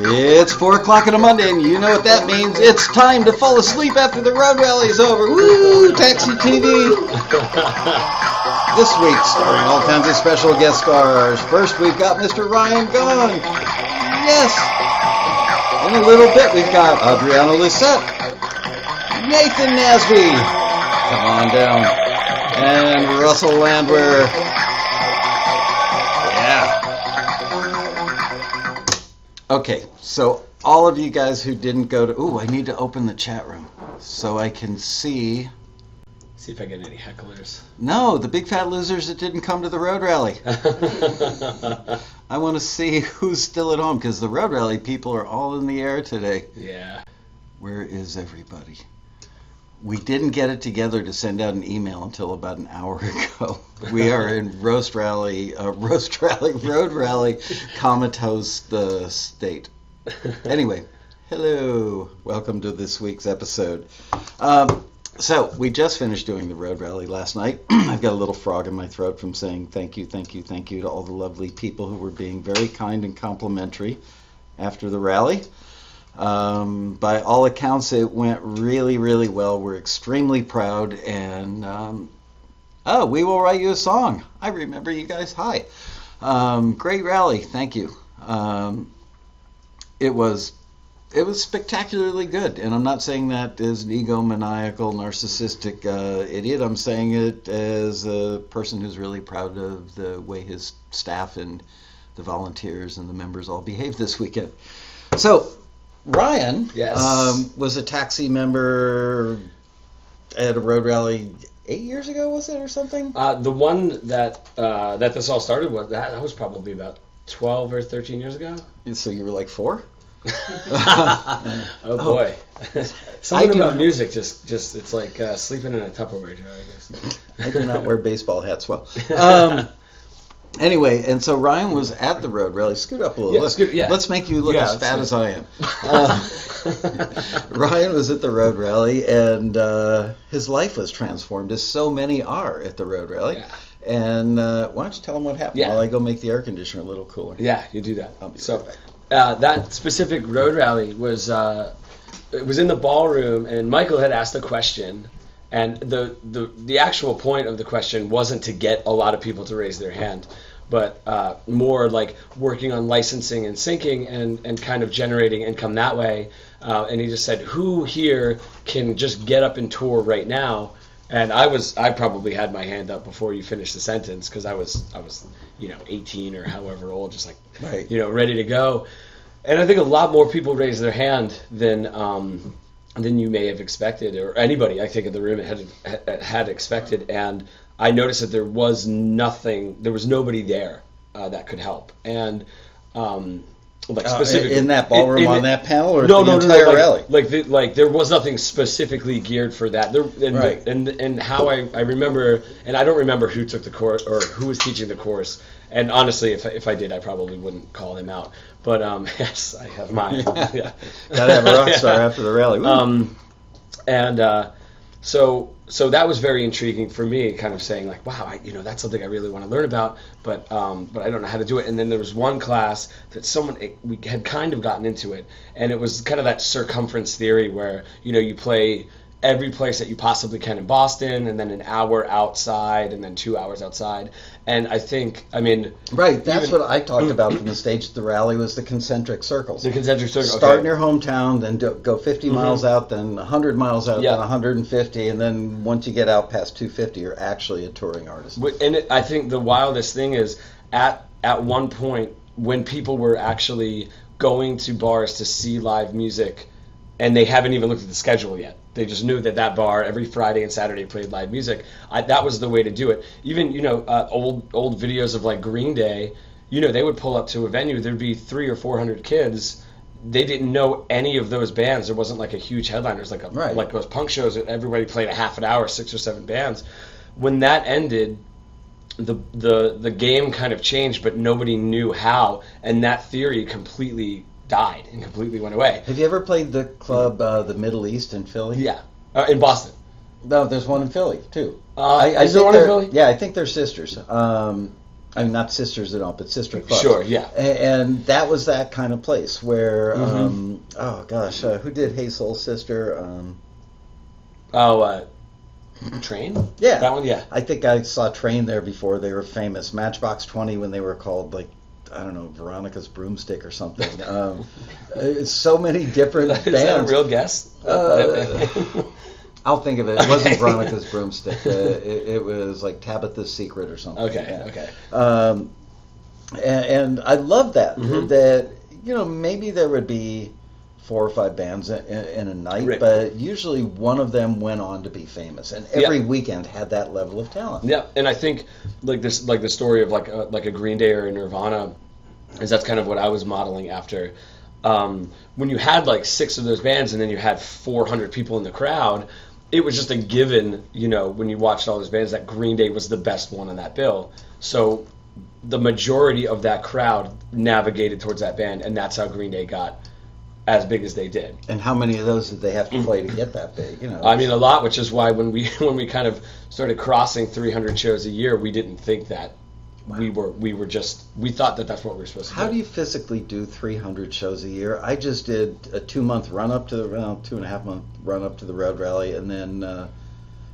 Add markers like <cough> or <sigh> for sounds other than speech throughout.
It's 4 o'clock on a Monday, and you know what that means. It's time to fall asleep after the road rally's over. Woo! Taxi TV! This week, starring all kinds of special guest stars. First, we've got Mr. Ryan Gong. Yes! In a little bit, we've got Adriana Lucette. Nathan Nasby. Come on down. And Russell Landwehr. Okay, so all of you guys who didn't go to, ooh, I need to open the chat room so I can see. See if I get any hecklers. No, the big fat losers that didn't come to the road rally. <laughs> I want to see who's still at home because the road rally people are all in the air today. yeah. Where is everybody? We didn't get it together to send out an email until about an hour <laughs> ago. We are in roast rally, uh, roast rally, road rally, comatose the state. Anyway, hello, welcome to this week's episode. Um, so we just finished doing the road rally last night. <clears throat> I've got a little frog in my throat from saying thank you, thank you, thank you to all the lovely people who were being very kind and complimentary after the rally. Um, by all accounts, it went really, really well. We're extremely proud, and um, oh, we will write you a song. I remember you guys. Hi, um, great rally. Thank you. Um, it was it was spectacularly good, and I'm not saying that as an egomaniacal, narcissistic uh, idiot. I'm saying it as a person who's really proud of the way his staff and the volunteers and the members all behaved this weekend. So, Ryan Yes. um, was a taxi member at a road rally eight years ago, was it, or something? Uh, the one that uh, that this all started with that, that was probably about twelve or thirteen years ago. So you were like four? <laughs> <laughs> oh boy. <laughs> Something about music just just it's like uh, sleeping in a Tupperware jar, I guess. I do not wear baseball hats well. Um, anyway, and so Ryan was at the road rally. Scoot up a little. Yeah, let's, scoot- yeah. let's make you look Yeah, as fat as I am. Uh, <laughs> Ryan was at the road rally, and uh, his life was transformed, as so many are at the road rally. Yeah. And uh, why don't you tell them what happened while I go make the air conditioner a little cooler? Yeah, you do that. I'll be so right uh, that specific road rally was uh, it was in the ballroom, and Michael had asked a question, and the, the the actual point of the question wasn't to get a lot of people to raise their hand, but uh, more like working on licensing and syncing and and kind of generating income that way. Uh, and he just said, "Who here can just get up and tour right now?" And I was I probably had my hand up before you finished the sentence because I was I was you know 18 or however old, just like Right. you know ready to go. And I think a lot more people raised their hand than um, than you may have expected, or anybody I think in the room had had expected. And I noticed that there was nothing, there was nobody there uh, that could help. And um, like Uh, specifically in that ballroom in- in on that panel, or no, no, entire no, like, rally? Like, the, like there was nothing specifically geared for that. There, and, Right. and and how I, I remember, and I don't remember who took the course or who was teaching the course. And honestly, if I, if I did, I probably wouldn't call them out. But um, <laughs> yes, I have mine. <laughs> yeah. Gotta have a rock star <laughs> after the rally. Woo. Um, and uh, so so that was very intriguing for me, kind of saying like, wow, I, you know, that's something I really want to learn about, but um, but I don't know how to do it. And then there was one class that someone it, we had kind of gotten into it, and it was kind of that circumference theory where you know you play every place that you possibly can in Boston, and then an hour outside, and then two hours outside. And I think, I mean, right, that's even- what I talked about from the stage at the rally was the concentric circles. the concentric circle. Start okay. in your hometown, then do, go 50 mm-hmm. miles out, then 100 miles out, Yeah. then 150, and then once you get out past 250, you're actually a touring artist. And it, I think the wildest thing is at at one point when people were actually going to bars to see live music, and they haven't even looked at the schedule yet. They just knew that that bar every Friday and Saturday played live music. I, that was the way to do it. Even you know uh, old old videos of like Green Day, you know they would pull up to a venue. There'd be three or four hundred kids. They didn't know any of those bands. There wasn't like a huge headliner. It was like a, Right. like those punk shows that everybody played a half an hour, six or seven bands. When that ended, the the the game kind of changed, but nobody knew how, and that theory completely died and completely went away. Have you ever played the club, uh, the Middle East in Philly? Yeah, uh, in Boston. No, there's one in Philly too. Uh, I, I is there one in Philly? Yeah, I think they're sisters. Um, I mean, not sisters at all, but sister clubs. Sure, yeah. And that was that kind of place where, Mhm. um, oh gosh, uh, who did Hey Soul Sister? Um, Oh, uh, Train? yeah, That one, yeah. I think I saw Train there before they were famous. Matchbox Twenty when they were called like I don't know Veronica's Broomstick or something. <laughs> um, uh, so many different <laughs> Is bands. that a real guess? Uh, <laughs> I'll think of it. It wasn't Veronica's Broomstick. Uh, it, it was like Tabitha's Secret or something. okay, Yeah. okay. Um, and, and I love that. Mhm. That you know maybe there would be four or five bands in, in a night, Right. but usually one of them went on to be famous, and every weekend had that level of talent. Yeah, and I think like this, like the story of like a, like a Green Day or a Nirvana, is that's kind of what I was modeling after. Um, when you had like six of those bands and then you had 400 people in the crowd, it was just a given, you know, when you watched all those bands that Green Day was the best one on that bill. So the majority of that crowd navigated towards that band, and that's how Green Day got as big as they did. And how many of those did they have to play to get that big? You know, I mean, a lot, which is why when we <laughs> when we kind of started crossing 300 shows a year, we didn't think that we were we were just we thought that that's what we were supposed to do. How do. do you physically do 300 shows a year? I just did a two month run up to the well, two and a half month run up to the road rally, and then uh,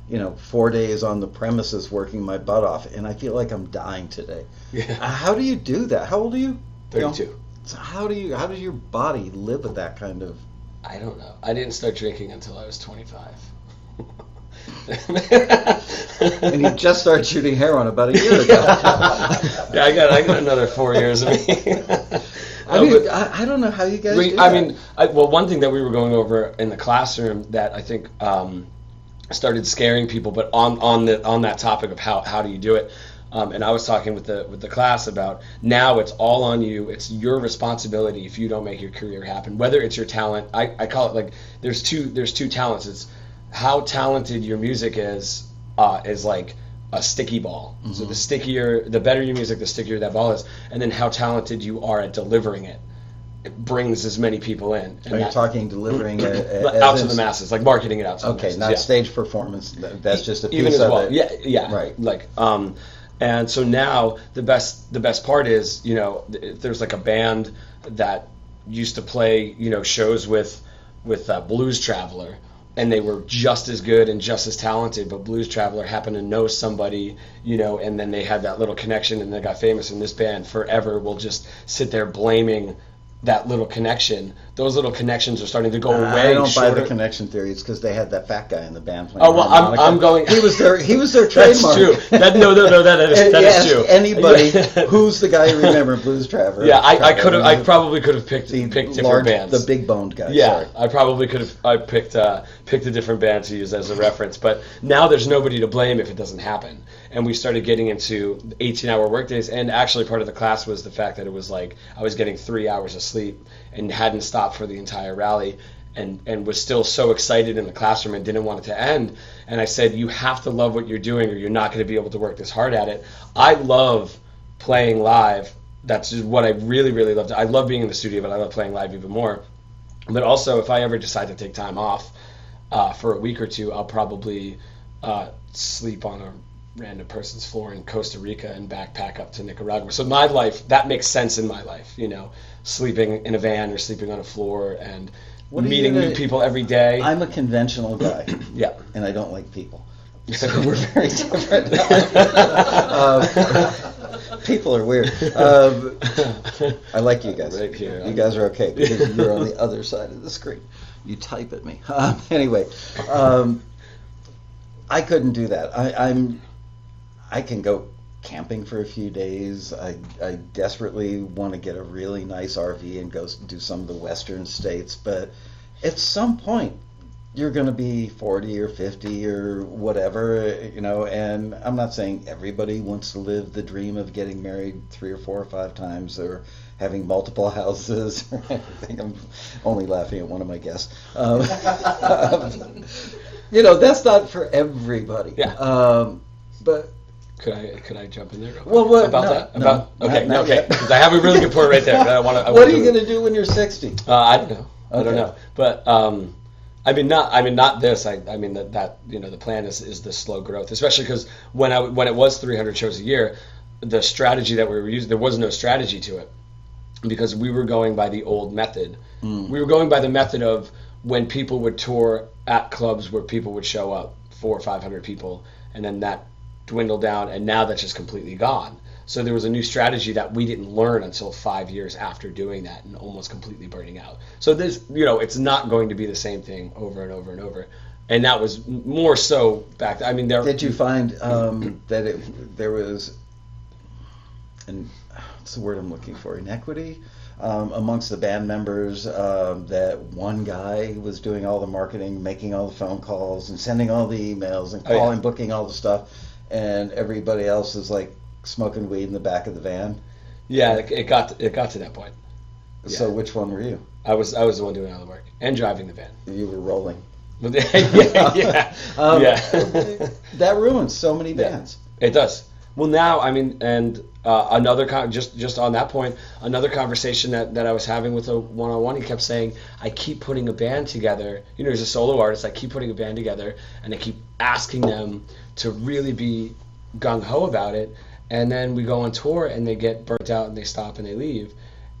you know four days on the premises working my butt off, and I feel like I'm dying today. <laughs> Yeah, How do you do that? How old are you? You know, 32. So how do you? How does your body live with that kind of? I don't know. I didn't start drinking until I was 25. <laughs> And you just started shooting heroin about a year ago. <laughs> yeah, I got I got another four years of me. <laughs> I mean, I, I don't know how you guys. We, I mean, I, well, one thing that we were going over in the classroom that I think um, started scaring people, but on on the on that topic of how how do you do it, um, and I was talking with the with the class about now it's all on you. It's your responsibility if you don't make your career happen. Whether it's your talent, I, I call it like there's two there's two talents. It's how talented your music is uh, is like a sticky ball. So the stickier, the better your music, the stickier that ball is, and then how talented you are at delivering it. It brings as many people in. And Are you talking delivering a, <clears throat> a, out to the masses, like marketing it out to the masses? Okay, not yeah. stage performance. That's just a piece even as of well. it. Yeah, yeah. Right. Like, um, and so now the best the best part is, you know, there's like a band that used to play, you know, shows with with uh, Blues Traveler, and they were just as good and just as talented. But Blues Traveler happened to know somebody, you know, and then they had that little connection, and they got famous. And this band forever will just sit there blaming that little connection. Those little connections are starting to go away. I don't buy the connection theory. It's because they had that fat guy in the band playing. Oh well, I'm. I'm going. He was their he was their <laughs> trademark. That's true. That, no, no, no, that is, <laughs> that is true. Anybody <laughs> who's the guy you remember Blues Traveler? Yeah, I, I could have. I probably could have picked picked different large, bands. the big boned guy. yeah, sorry. I probably could have. I picked uh, picked a different band to use as a reference, but now there's nobody to blame if it doesn't happen. And we started getting into 18-hour workdays, and actually part of the class was the fact that it was like I was getting three hours of sleep and hadn't stopped for the entire rally. And, and was still so excited in the classroom and didn't want it to end. And I said, You have to love what you're doing, or you're not going to be able to work this hard at it. I love playing live. That's just what I really, really love. I love being in the studio, but I love playing live even more. But also, if I ever decide to take time off uh, for a week or two, I'll probably uh, sleep on a random person's floor in Costa Rica and backpack up to Nicaragua. So my life, that makes sense in my life, you know, sleeping in a van or sleeping on a floor and meeting gonna- new people every day. I'm a conventional guy, <coughs> yeah. and I don't like people. So <laughs> we're very different. uh, <laughs> <laughs> people are weird. Um, I like you guys. Right here. You guys are okay because you're on the other side of the screen. You type at me. Um, anyway, um, I couldn't do that. I, I'm. I can go camping for a few days. I, I desperately want to get a really nice RV and go do some of the western states, but at some point you're going to be 40 or 50 or whatever, you know, and I'm not saying everybody wants to live the dream of getting married three or four or five times or having multiple <laughs> houses. I think I'm only laughing at one of my guests. <laughs> Um, you know, that's not for everybody. Yeah. Um, but Could I could I jump in there? Well, what- about no, that? About okay, not okay, because I have a really good point right there. I want to. <laughs> what are you going to do when you're 60? Uh, I don't know. I don't know. But um, I mean, not. I mean, not this. I, I mean that that you know the plan is is the slow growth, especially because when I when it was 300 shows a year, the strategy that we were using, there was no strategy to it because we were going by the old method. Mm. We were going by the method of when people would tour at clubs where people would show up, four or five hundred people, and then that dwindled down, and now that's just completely gone. So there was a new strategy that we didn't learn until five years after doing that and almost completely burning out. So this, you know, it's not going to be the same thing over and over and over. And that was more so back. I mean, there. Did you find um, <clears throat> that it, there was, and what's the word I'm looking for? Inequity um, amongst the band members. Um, that one guy was doing all the marketing, making all the phone calls, and sending all the emails, and Oh, yeah. calling, booking all the stuff, and everybody else is like smoking weed in the back of the van. Yeah, it, it got it got to that point. So which one were you? I was I was the one doing all the work and driving the van. You were rolling. <laughs> yeah, yeah, <laughs> Um, yeah. <laughs> that ruins so many Yeah. bands. It does. Well, now I mean, and uh, another con- just just on that point, another conversation that, that I was having with a one on one, he kept saying, I keep putting a band together. You know, he's a solo artist. I keep putting a band together, and I keep asking them to really be gung ho about it, and then we go on tour, and they get burnt out, and they stop, and they leave.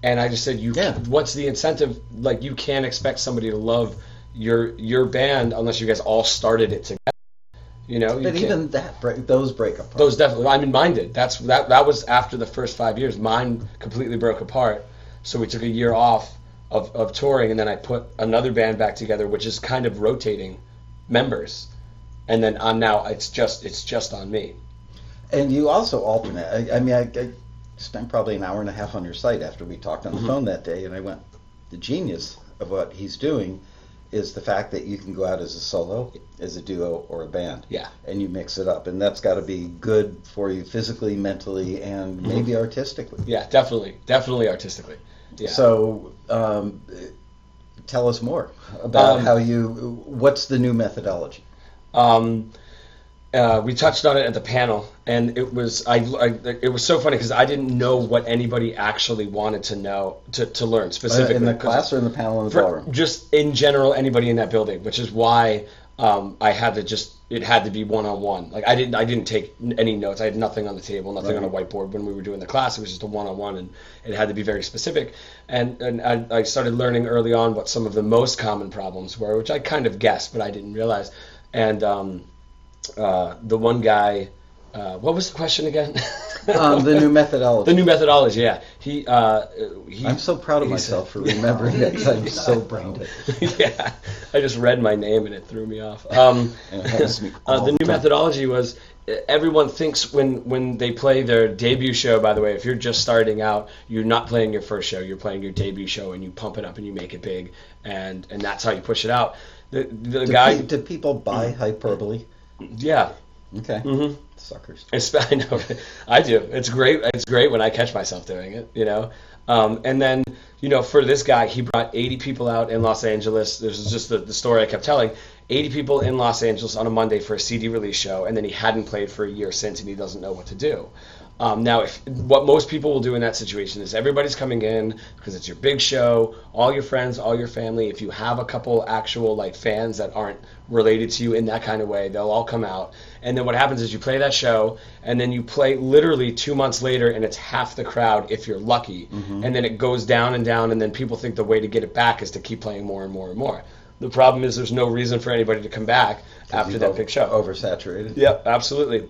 And I just said, you, Yeah. what's the incentive? Like, you can't expect somebody to love your your band unless you guys all started it together. You know, But can't- even that break, those break apart. those definitely. I mean, mine did. That's that. That was after the first five years. Mine completely broke apart. So we took a year off of, of touring, and then I put another band back together, which is kind of rotating members. And then I'm now. It's just. It's just on me. And you also alternate. I, I mean, I, I spent probably an hour and a half on your site after we talked on the Mhm. phone that day, and I went, the genius of what he's doing is the fact that you can go out as a solo, as a duo, or a band. Yeah. And you mix it up, and that's got to be good for you physically, mentally, and Mm-hmm. maybe artistically. Yeah, definitely, definitely artistically. Yeah. So, um, tell us more about Um, how you. What's the new methodology? Um, uh, we touched on it at the panel, and it was I, I it was so funny because I didn't know what anybody actually wanted to know to, to learn Uh, specifically in the class or in the panel in the ballroom? just in general anybody in that building which is why um, i had to just it had to be one-on-one. Like i didn't i didn't take any notes. I had nothing on the table nothing on a whiteboard when we were doing the class. It was just a one-on-one and it had to be very specific. And, and I, I started learning early on what some of the most common problems were which i kind of guessed but i didn't realize and um, uh, the one guy uh, what was the question again um, the new <laughs> methodology. the new methodology yeah he, uh, he I'm so proud of myself for remembering that 'cause I'm <laughs> so dead. <laughs> yeah, I just read my name and it threw me off. Um, And it happens to me uh, the the new methodology was everyone thinks when when they play their debut show. By the way, if you're just starting out, you're not playing your first show. You're playing your debut show, and you pump it up and you make it big, and and that's how you push it out. The the Do, guy, pe- do people buy hyperbole? yeah. Okay. hmm Suckers. It's, <laughs> I know, I do. It's great. It's great when I catch myself doing it, you know. Um, and then, you know, for this guy, he brought 80 people out in Los Angeles. This is just the, the story I kept telling. 80 people in Los Angeles on a Monday for a CD release show, and then he hadn't played for a year since, and he doesn't know what to do. Um, now, if what most people will do in that situation is everybody's coming in because it's your big show, all your friends, all your family. If you have a couple actual like fans that aren't related to you in that kind of way, they'll all come out. And then what happens is you play that show, and then you play literally two months later, and it's half the crowd if you're lucky. And then it goes down and down, and then people think the way to get it back is to keep playing more and more and more. The problem is there's no reason for anybody to come back after that big show. Oversaturated. Yep, absolutely.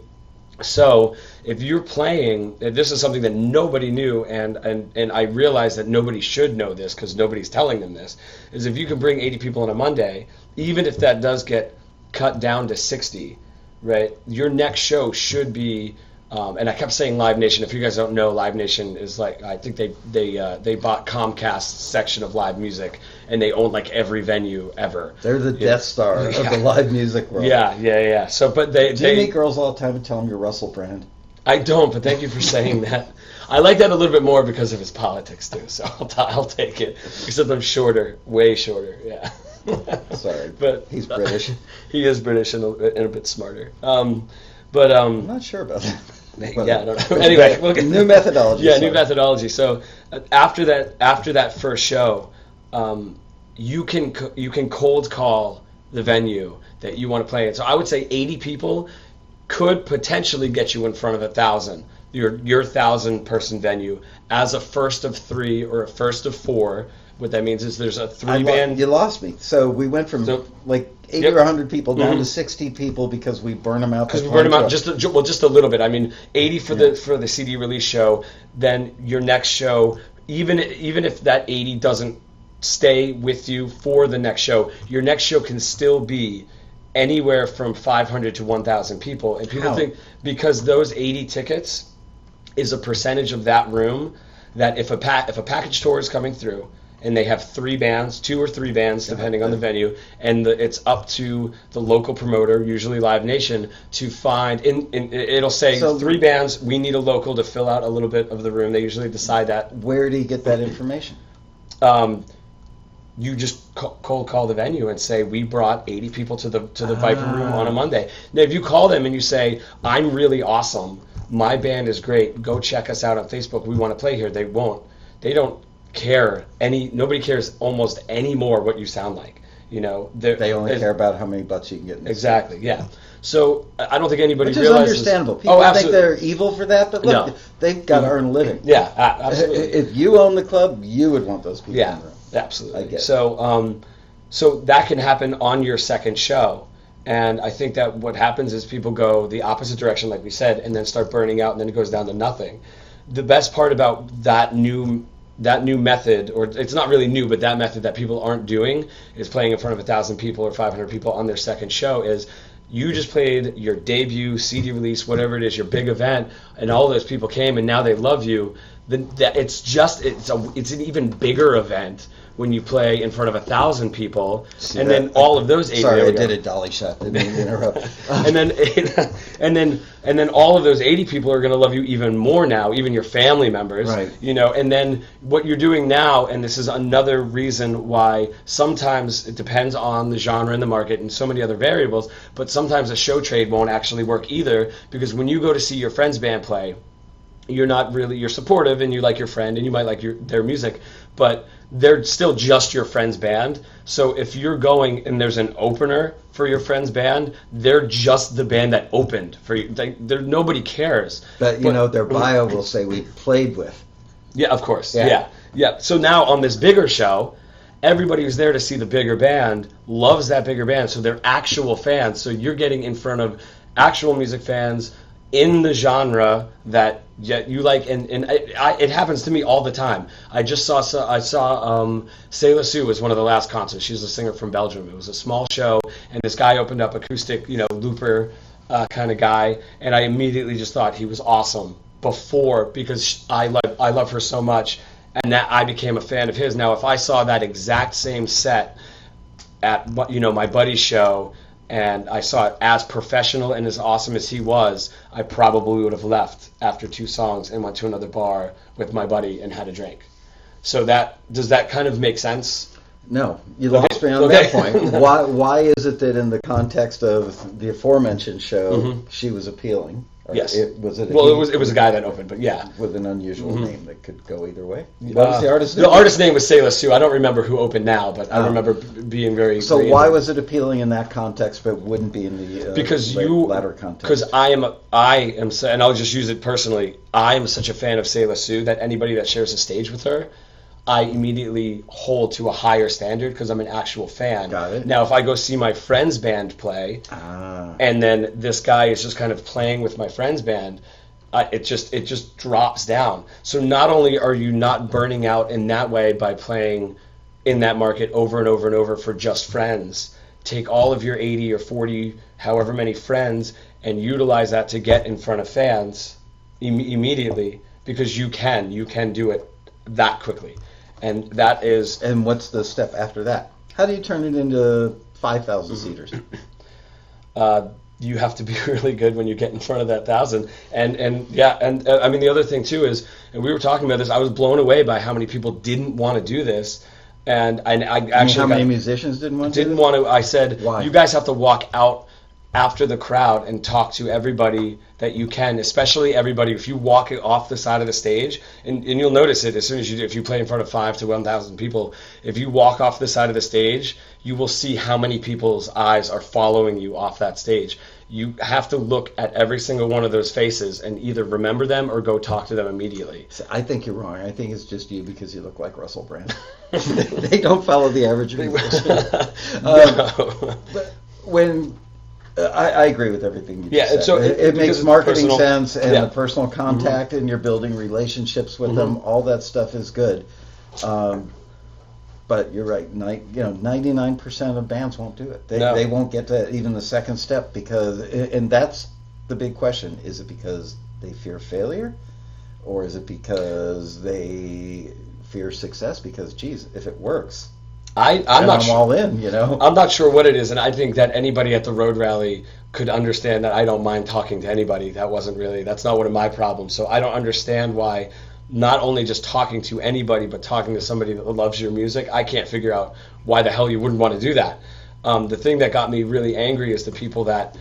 So if you're playing, this is something that nobody knew, and and and I realize that nobody should know this because nobody's telling them this. Is if you can bring 80 people on a Monday, even if that does get cut down to 60, right? Your next show should be. Um, and I kept saying Live Nation. If you guys don't know, Live Nation is like I think they they uh, they bought Comcast's section of live music, and they own like every venue ever. They're the Yeah. Death Star Yeah. of the live music world. Yeah, yeah, yeah. So, but they Do you they meet girls all the time and tell them you're Russell Brand? I don't, but thank you for saying that. I like that a little bit more because of his politics too. So I'll, t- I'll take it. Except I'm shorter, way shorter. Yeah. <laughs> Sorry, but he's British. <laughs> he is British and a, and a bit smarter. Um, but um, I'm not sure about that. Yeah, I don't know. Anyway, we'll get- new methodology. yeah, new methodology. So uh, after that, after that first show, um, you can you can cold call the venue that you want to play in. So I would say 80 people could potentially get you in front of a thousand your your thousand person venue as a first of three or a first of four. What that means is there's a three lo- band. you lost me. So we went from So- like 80 Yep. or 100 people down Mhm. to 60 people because we burn them out. because we burned them out just a, ju- well just a little bit. I mean, 80 for the for the CD release show. Then your next show, even even if that 80 doesn't stay with you for the next show, your next show can still be anywhere from 500 to 1,000 people. And people How? think because those 80 tickets is a percentage of that room that if a pa- if a package tour is coming through and they have three bands, two or three bands depending on the venue, and the, it's up to the local promoter, usually Live Nation, to find. In, in it'll say So- three bands. We need a local to fill out a little bit of the room. They usually decide that. Where do you get that information? Um, you just cold call the venue and say we brought 80 people to the to the Viper Room on a Monday. Now, if you call them and you say I'm really awesome, my band is great, go check us out on Facebook. We want to play here. They won't. They don't care any. Nobody cares almost any more what you sound like. You know, They're- only care about how many butts you can get. In the Exactly. Yeah. So I don't think anybody Which is realizes. understandable. People oh, think absolutely. they're evil for that, but look, No. they've got to earn a living. Yeah, absolutely. If you own the club, you would want those people Yeah, in the room. absolutely. So, um, so that can happen on your second show, and I think that what happens is people go the opposite direction, like we said, and then start burning out, and then it goes down to nothing. The best part about that new that new method, or it's not really new, but that method that people aren't doing is playing in front of a thousand people or 500 people on their second show is you just played your debut CD release, whatever it is, your big event, and all those people came, and now they love you. Then that it's just it's a it's an even bigger event when you play in front of a thousand people, See and that? then all of those eight. Sorry, I did a dolly shot. Didn't mean to interrupt. <laughs> and then <laughs> and then and then all of those 80 people are going to love you even more now even your family members Right. you know and then what you're doing now and this is another reason why sometimes it depends on the genre and the market and so many other variables but sometimes a show trade won't actually work either because when you go to see your friend's band play you're not really you're supportive and you like your friend and you might like your their music but they're still just your friend's band so if you're going and there's an opener for your friend's band they're just the band that opened for you they, nobody cares But you know, their bio will say we played with. yeah, of course. Yeah. Yeah. yeah. So now on this bigger show, everybody who's there to see the bigger band loves that bigger band. So they're actual fans. So you're getting in front of actual music fans in the genre that yet you like. And, and I, it happens to me all the time. I just saw, I saw um, Selah Sue was one of the last concerts. She's a singer from Belgium. It was a small show. And this guy opened up acoustic, you know, looper uh, kind of guy. And I immediately just thought he was awesome before because I love I love her so much, and that I became a fan of his. Now, if I saw that exact same set at you know my buddy's show, and I saw it as professional and as awesome as he was, I probably would have left after two songs and went to another bar with my buddy and had a drink. So that does that kind of make sense? No, you lost me on Okay. that point. <laughs> Why? Why is it that in the context of the aforementioned show, mm-hmm. she was appealing? Or Mm-hmm. Yes. It, was it? Well, it was it was a guy that opened, but yeah. with an unusual name that could go either way. What was Uh, the artist? The name? artist name was Selah Sue. I don't remember who opened now, but I Oh. remember being very. So very why was it appealing in that context, but wouldn't be in the uh, because you latter context? because I am a- I am and I'll just use it personally. I am such a fan of Selah Sue that anybody that shares a stage with her, I immediately hold to a higher standard because I'm an actual fan. Got it. Now, if I go see my friend's band play, ah, and then this guy is just kind of playing with my friend's band I, it just it just drops down so not only are you not burning out in that way by playing in that market over and over and over for just friends take all of your 80 or 40 however many friends and utilize that to get in front of fans Im- immediately because you can you can do it that quickly and that is and what's the step after that? How do you turn it into five thousand Mm-hmm. seaters? <laughs> uh, you have to be <laughs> really good when you get in front of that thousand. And and yeah, and uh, I mean the other thing too is, and we were talking about this. I was blown away by how many people didn't want to do this, and I, I I mean, actually how got- many musicians didn't want to? didn't want to. I said, Why? you guys have to walk out after the crowd and talk to everybody that you can, especially everybody. If you walk off the side of the stage, and, and you'll notice it as soon as you do, if you play in front of five to 1,000 people, if you walk off the side of the stage, you will see how many people's eyes are following you off that stage. You have to look at every single one of those faces and either remember them or go talk to them immediately. So I think you're wrong. I think it's just you because you look like Russell Brand. <laughs> they don't follow the average musician. <laughs> Um, but when I, I agree with everything you Yeah, said. so it, it- it makes marketing personal. sense and Yeah. Mm-hmm. the personal contact and you're building relationships with them. All that stuff is good. Um, but you're right. Ni- you know, 99% of bands won't do it. They, No. they won't get to even the second step because, and that's the big question: is it because they fear failure, or is it because they fear success? Because, geez, if it works, I, I'm then not I'm sure. all in. You know. I'm not sure what it is, and I think that anybody at the road rally could understand that I don't mind talking to anybody. That wasn't really that's not one of my problems. So I don't understand why not only just talking to anybody, but talking to somebody that loves your music. I can't figure out why the hell you wouldn't want to do that. Um, the thing that got me really angry is the people that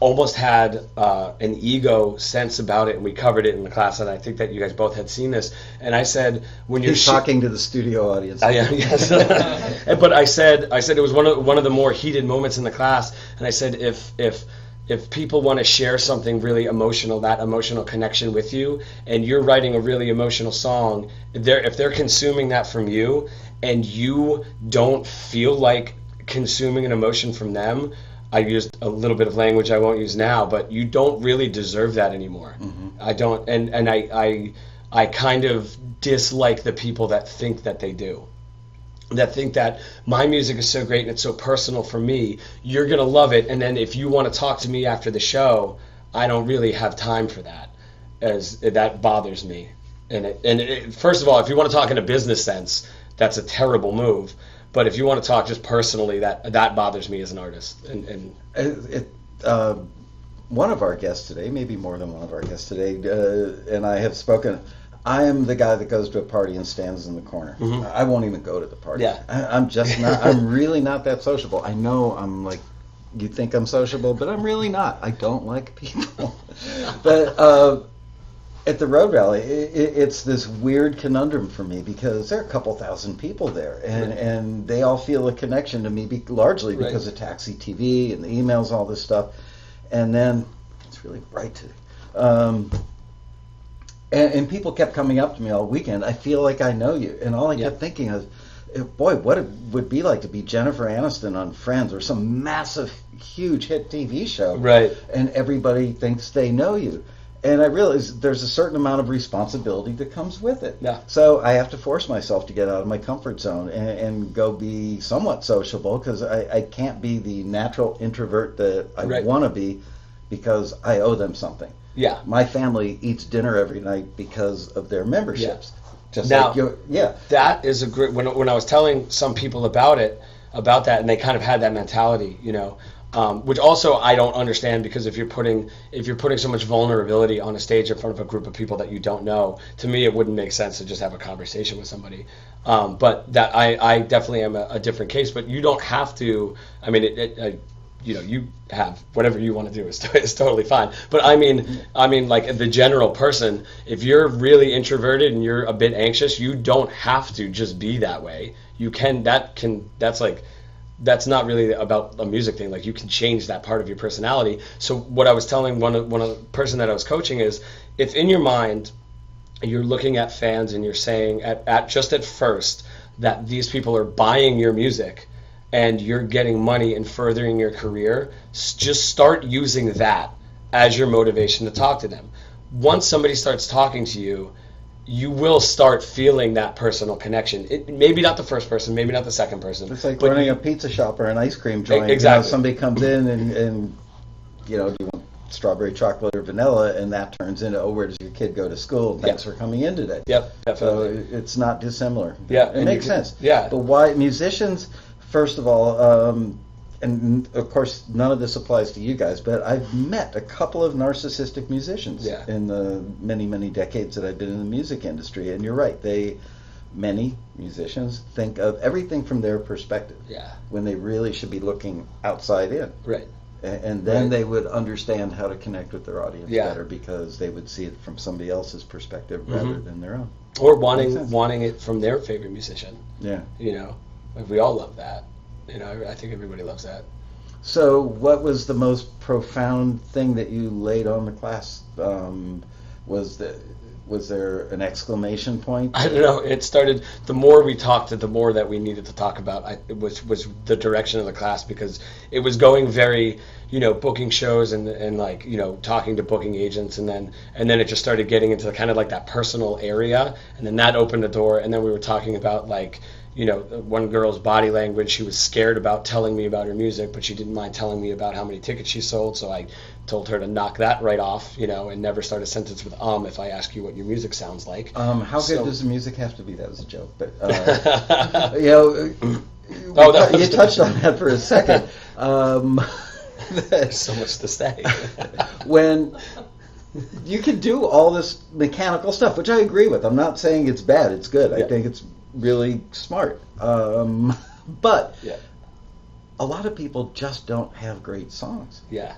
almost had uh, an ego sense about it, and we covered it in the class, and I think that you guys both had seen this. And I said, when you're He's shi- talking to the studio audience. I am, yes. <laughs> But I said, I said it was one of one of the more heated moments in the class, and I said if if if people want to share something really emotional, that emotional connection with you, and you're writing a really emotional song, they're if they're consuming that from you, and you don't feel like consuming an emotion from them. I used a little bit of language I won't use now, but you don't really deserve that anymore. Mm-hmm. I don't, and and I I I kind of dislike the people that think that they do that think that my music is so great and it's so personal for me, you're going to love it. And then if you want to talk to me after the show, I don't really have time for that. As that bothers me. And it, and it, first of all, if you want to talk in a business sense, that's a terrible move. But if you want to talk just personally, that that bothers me as an artist. And, and it, it, uh, one of our guests today, maybe more than one of our guests today, uh, and I have spoken. I am the guy that goes to a party and stands in the corner. I won't even go to the party. Yeah. I, I'm just not. <laughs> I'm really not that sociable. I know I'm like. You think I'm sociable, but I'm really not. I don't like people. <laughs> but uh, at the road rally, it, it, it's this weird conundrum for me because there are a couple thousand people there, and, and they all feel a connection to me, be, largely Right. because of Taxi TV and the emails, all this stuff. And then it's really bright today. Um, and, and people kept coming up to me all weekend. I feel like I know you, and all I Yeah. kept thinking is, eh, boy, what it would be like to be Jennifer Aniston on Friends or some massive, huge hit TV show right. and everybody thinks they know you. And I realize there's a certain amount of responsibility that comes with it. Yeah. So I have to force myself to get out of my comfort zone and, and go be somewhat sociable because I, I can't be the natural introvert that I Right. want to be because I owe them something. Yeah. My family eats dinner every night because of their memberships. Just Now- like you yeah. that is a great when, when i was telling some people about it about that and they kind of had that mentality you know um, which also i don't understand because if you're putting if you're putting so much vulnerability on a stage in front of a group of people that you don't know to me it wouldn't make sense to just have a conversation with somebody. Um, but that I, I definitely am a, a different case but you don't have to i mean it, it, I, you know you have whatever you want to do is, <laughs> is totally fine. But i mean i mean like the general person if you're really introverted and you're a bit anxious you don't have to just be that way. You can that can that's like that's not really about a music thing. Like you can change that part of your personality. So what i was telling one one person that i was coaching is if in your mind you're looking at fans and you're saying at, at just at first that these people are buying your music and you're getting money and furthering your career, just start using that as your motivation to talk to them. Once somebody starts talking to you, you will start feeling that personal connection. It, maybe not the first person, maybe not the second person. It's like running you- a pizza shop or an ice cream joint. You know, exactly. somebody comes in and, and you know, do you want strawberry chocolate or vanilla, and that turns into, oh, where does your kid go to school? Thanks for coming in today. Yep, definitely. it- it's not dissimilar. Yeah, it makes can- sense. yeah. But why musicians? First of all, um, and of course, none of this applies to you guys, but I've met a couple of narcissistic musicians Yeah. in the many, many decades that I've been in the music industry. And you're right, they, many musicians, think of everything from their perspective yeah, when they really should be looking outside in. right. And then Right. they would understand how to connect with their audience Yeah. better because they would see it from somebody else's perspective rather Mhm. than their own. or wanting wanting it from their favorite musician. Yeah. You know, like we all love that. You know, I think everybody loves that. So, what was the most profound thing that you laid on the class? Um, was the was there an exclamation point? I don't know. It started. The more we talked, the more that we needed to talk about. I, it was was the direction of the class because it was going very, you know, booking shows and and like you know talking to booking agents and then and then it just started getting into kind of like that personal area and then that opened the door and then we were talking about like you know one girl's body language. She was scared about telling me about her music, but she didn't mind telling me about how many tickets she sold. So I told her to knock that right off, you know, and never start a sentence with um if I ask you what your music sounds like. Um, how good does the music have to be? That was a joke, but uh, <laughs> you know, Oh, that you touched on that for a second. <laughs> Um, There's <laughs> so much to say. when you can do all this mechanical stuff, which I agree with. I'm not saying it's bad. It's good. I think it's really smart. Um, <laughs> but Yeah. a lot of people just don't have great songs. yeah,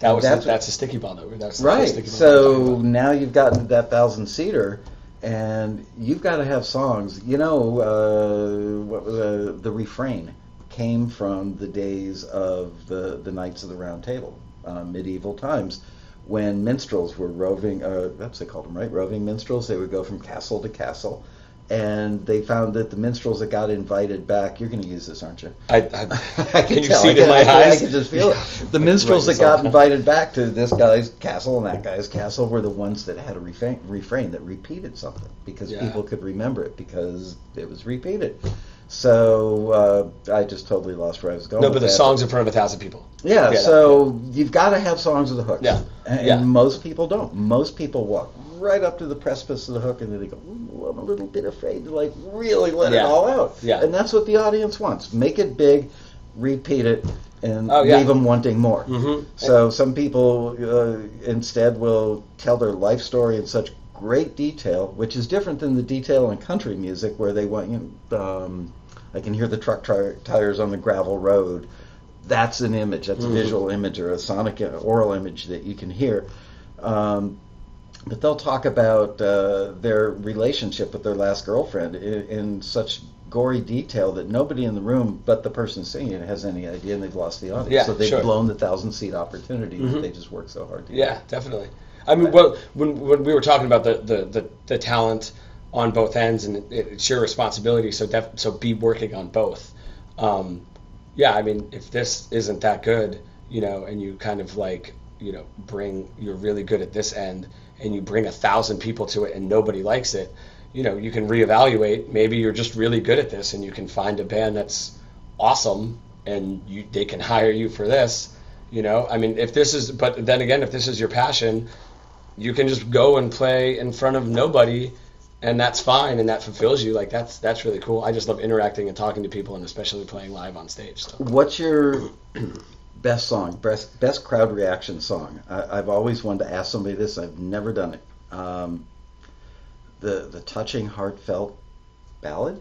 that was That's- that's, a sticky ball though. That's the Right. sticky ball we're So now you've gotten that thousand seater, and you've got to have songs. You know, uh, what was uh, the refrain came from the days of the the Knights of the Round Table, uh, medieval times, when minstrels were roving. Uh, that's what they called them, right? Roving minstrels. They would go from castle to castle. And they found that the minstrels that got invited back, you're going to use this, aren't you? I, I, <laughs> I can you tell. see it in my I can, eyes? I can just feel it. The minstrels that got invited back to this guy's castle and that guy's castle were the ones that had a refrain, refrain that repeated something because Yeah. people could remember it because it was repeated. So uh, I just totally lost where I was going. No, but the that. song's in front of a thousand people. Yeah, Yeah, so you've got to have songs with a hook. Yeah, And, yeah. most people don't. Most people walk right up to the precipice of the hook and then they go, I'm a little bit afraid to like really let it all out. Yeah. And that's what the audience wants. Make it big, repeat it, and Oh, yeah. leave them wanting more. Mm-hmm. So some people uh, instead will tell their life story in such great detail, which is different than the detail in country music where they want you. Um, I can hear the truck tri- tires on the gravel road. That's an image. That's Mhm. a visual image or a sonic uh, oral image that you can hear. Um, but they'll talk about uh, their relationship with their last girlfriend in, in such gory detail that nobody in the room but the person singing it has any idea and they've lost the audience. Yeah, so they've sure. blown the thousand seat opportunity that Mhm. they just worked so hard to Yeah, definitely. I mean, well, when when we were talking about the the, the, the talent on both ends, and it, it's your responsibility. So def, so be working on both. Um, yeah, I mean, if this isn't that good, you know, and you kind of like you know bring you're really good at this end, and you bring a thousand people to it, and nobody likes it. You know, you can reevaluate. Maybe you're just really good at this, and you can find a band that's awesome, and you they can hire you for this. You know, I mean, if this is, but then again, if this is your passion, you can just go and play in front of nobody, and that's fine, and that fulfills you. Like that's that's really cool. I just love interacting and talking to people, and especially playing live on stage. So. What's your best song, best best crowd reaction song? I, I've always wanted to ask somebody this. I've never done it. Um, the the touching, heartfelt ballad,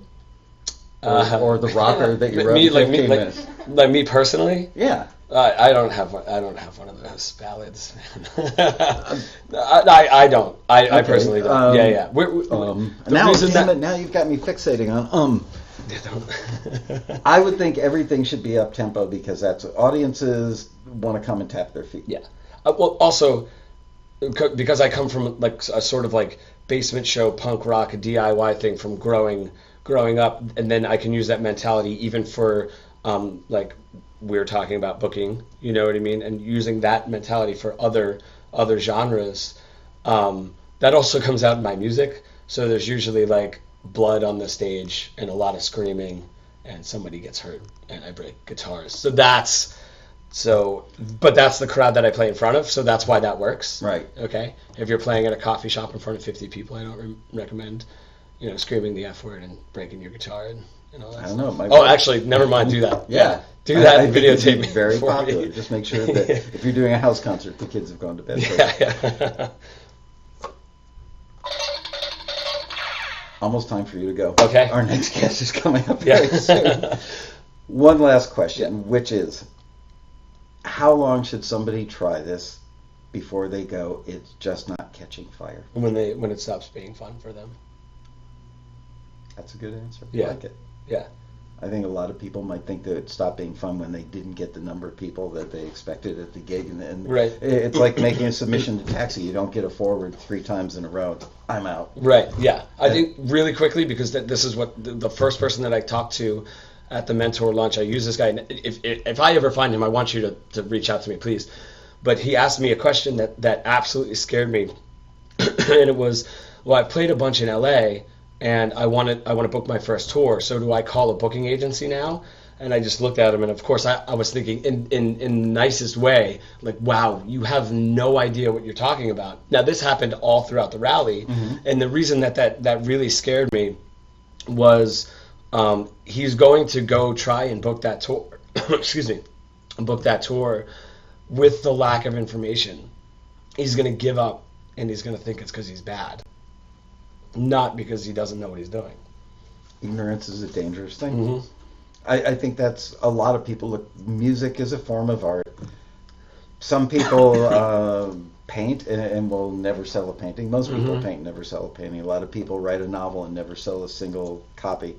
or, or the <laughs> rocker that you wrote Uh, me, like 15 me, like, like me personally. Yeah, I, I don't have one. I don't have one of those ballads. <laughs> I, I, I don't. I, I personally don't. um, yeah, yeah. We're, we Um, now, damn it, now you've got me fixating on um. <laughs> I would think everything should be up tempo because that's what audiences want to come and tap their feet. Yeah. Uh, well, also because I come from like a sort of like basement show punk rock DIY thing from growing growing up, and then I can use that mentality even for um, like were talking about booking. You know what I mean? And using that mentality for other other genres. Um, that also comes out in my music. So there's usually like blood on the stage and a lot of screaming, and somebody gets hurt, and I break guitars. So that's so, but that's the crowd that I play in front of, so that's why that works. Right. Okay. If you're playing at a coffee shop in front of 50 people, I don't re- recommend, you know, screaming the F word and breaking your guitar and, and all. I don't know. it might Oh, work. actually, never mind. Do that. Yeah. Do that I and videotape me. Very popular. me. Just make sure that <laughs> if you're doing a house concert, the kids have gone to bed. yeah, yeah. <laughs> Almost time for you to go. Okay. Our next guest is coming up Yeah. very soon. <laughs> One last question, which is, how long should somebody try this before they go? It's just not catching fire. when they when it stops being fun for them. That's a good answer. I Yeah. like it. Yeah. I think a lot of people might think that it stopped being fun when they didn't get the number of people that they expected at the gig, and, and Right. it's like making a submission to taxi. You don't get a forward three times in a row. I'm out. Right. Yeah. I think really quickly because th- this is what the, the first person that I talked to at the mentor lunch. I use this guy. and If, if if I ever find him, I want you to, to reach out to me, please. But he asked me a question that that absolutely scared me, <clears throat> and it was, well, I played a bunch in L.A. and I wanted I want to book my first tour. So do I call a booking agency now? And I just looked at him, and of course, I, I was thinking in, in, in the nicest way, like, wow, you have no idea what you're talking about. Now, this happened all throughout the rally, and the reason that, that that really scared me was um, he's going to go try and book that tour, <coughs> excuse me, book that tour with the lack of information. He's going to give up, and he's going to think it's because he's bad, not because he doesn't know what he's doing. Ignorance is a dangerous thing. Mhm. I, I think that's a lot of people look. Music is a form of art. Some people <laughs> uh, paint and, and will never sell a painting. Most people Mhm. paint and never sell a painting. A lot of people write a novel and never sell a single copy.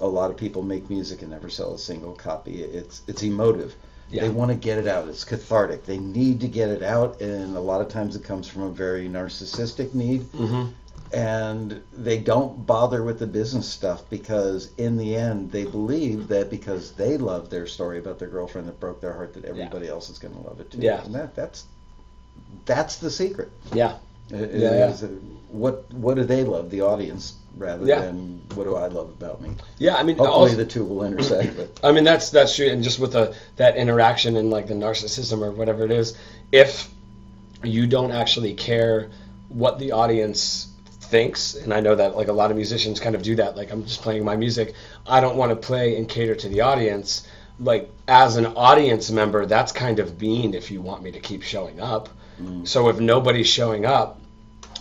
A lot of people make music and never sell a single copy. It's it's emotive. Yeah. They want to get it out. It's cathartic. They need to get it out, and a lot of times it comes from a very narcissistic need Mm-hmm. And they don't bother with the business stuff because in the end they believe that because they love their story about their girlfriend that broke their heart that everybody else is going to love it too Yeah. and that that's that's the secret Yeah. It- Yeah, yeah. uh, what what do they love the audience rather Yeah. than what do i love about me Yeah. I mean, hopefully also- the two will intersect but I mean that's that's true, and just with the that interaction and like the narcissism or whatever it is, if you don't actually care what the audience thinks, and I know that like a lot of musicians kind of do that. Like I'm just playing my music, I don't want to play and cater to the audience. Like as an audience member, that's kind of mean if you want me to keep showing up. Mm. So if nobody's showing up,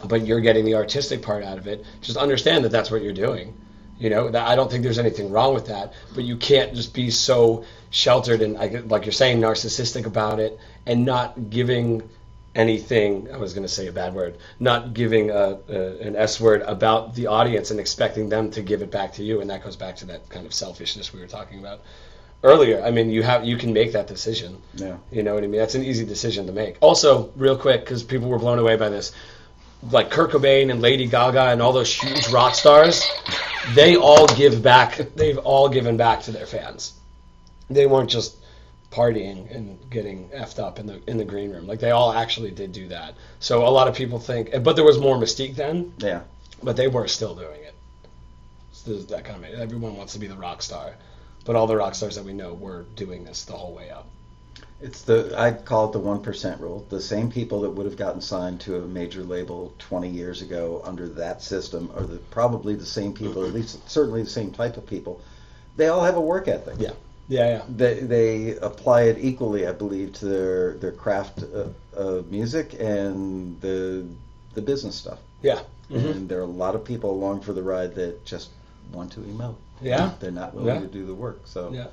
but you're getting the artistic part out of it, just understand that that's what you're doing. You know, that I don't think there's anything wrong with that, but you can't just be so sheltered and like you're saying narcissistic about it and not giving anything. I was going to say a bad word, not giving a, a, an S word about the audience and expecting them to give it back to you, and that goes back to that kind of selfishness we were talking about earlier. I mean, you have you can make that decision. yeah You know what I mean? That's an easy decision to make. Also, real quick, because people were blown away by this, like Kurt Cobain and Lady Gaga and all those huge rock stars, they all give back. They've all given back to their fans. They weren't just partying and getting effed up in the in the green room. Like they all actually did do that. So a lot of people think, but there was more mystique then. yeah But they were still doing it. So there's that kind of everyone wants to be the rock star, but all the rock stars that we know were doing this the whole way up. It's the I call it the one percent rule. The same people that would have gotten signed to a major label 20 years ago under that system are the probably the same people, at least certainly the same type of people. They all have a work ethic. Yeah. Yeah, yeah. They they apply it equally, I believe, to their their craft uh, of music and the the business stuff. Yeah. Mhm. And there are a lot of people along for the ride that just want to emote. Yeah. They're not willing Yeah. to do the work. So. Yeah.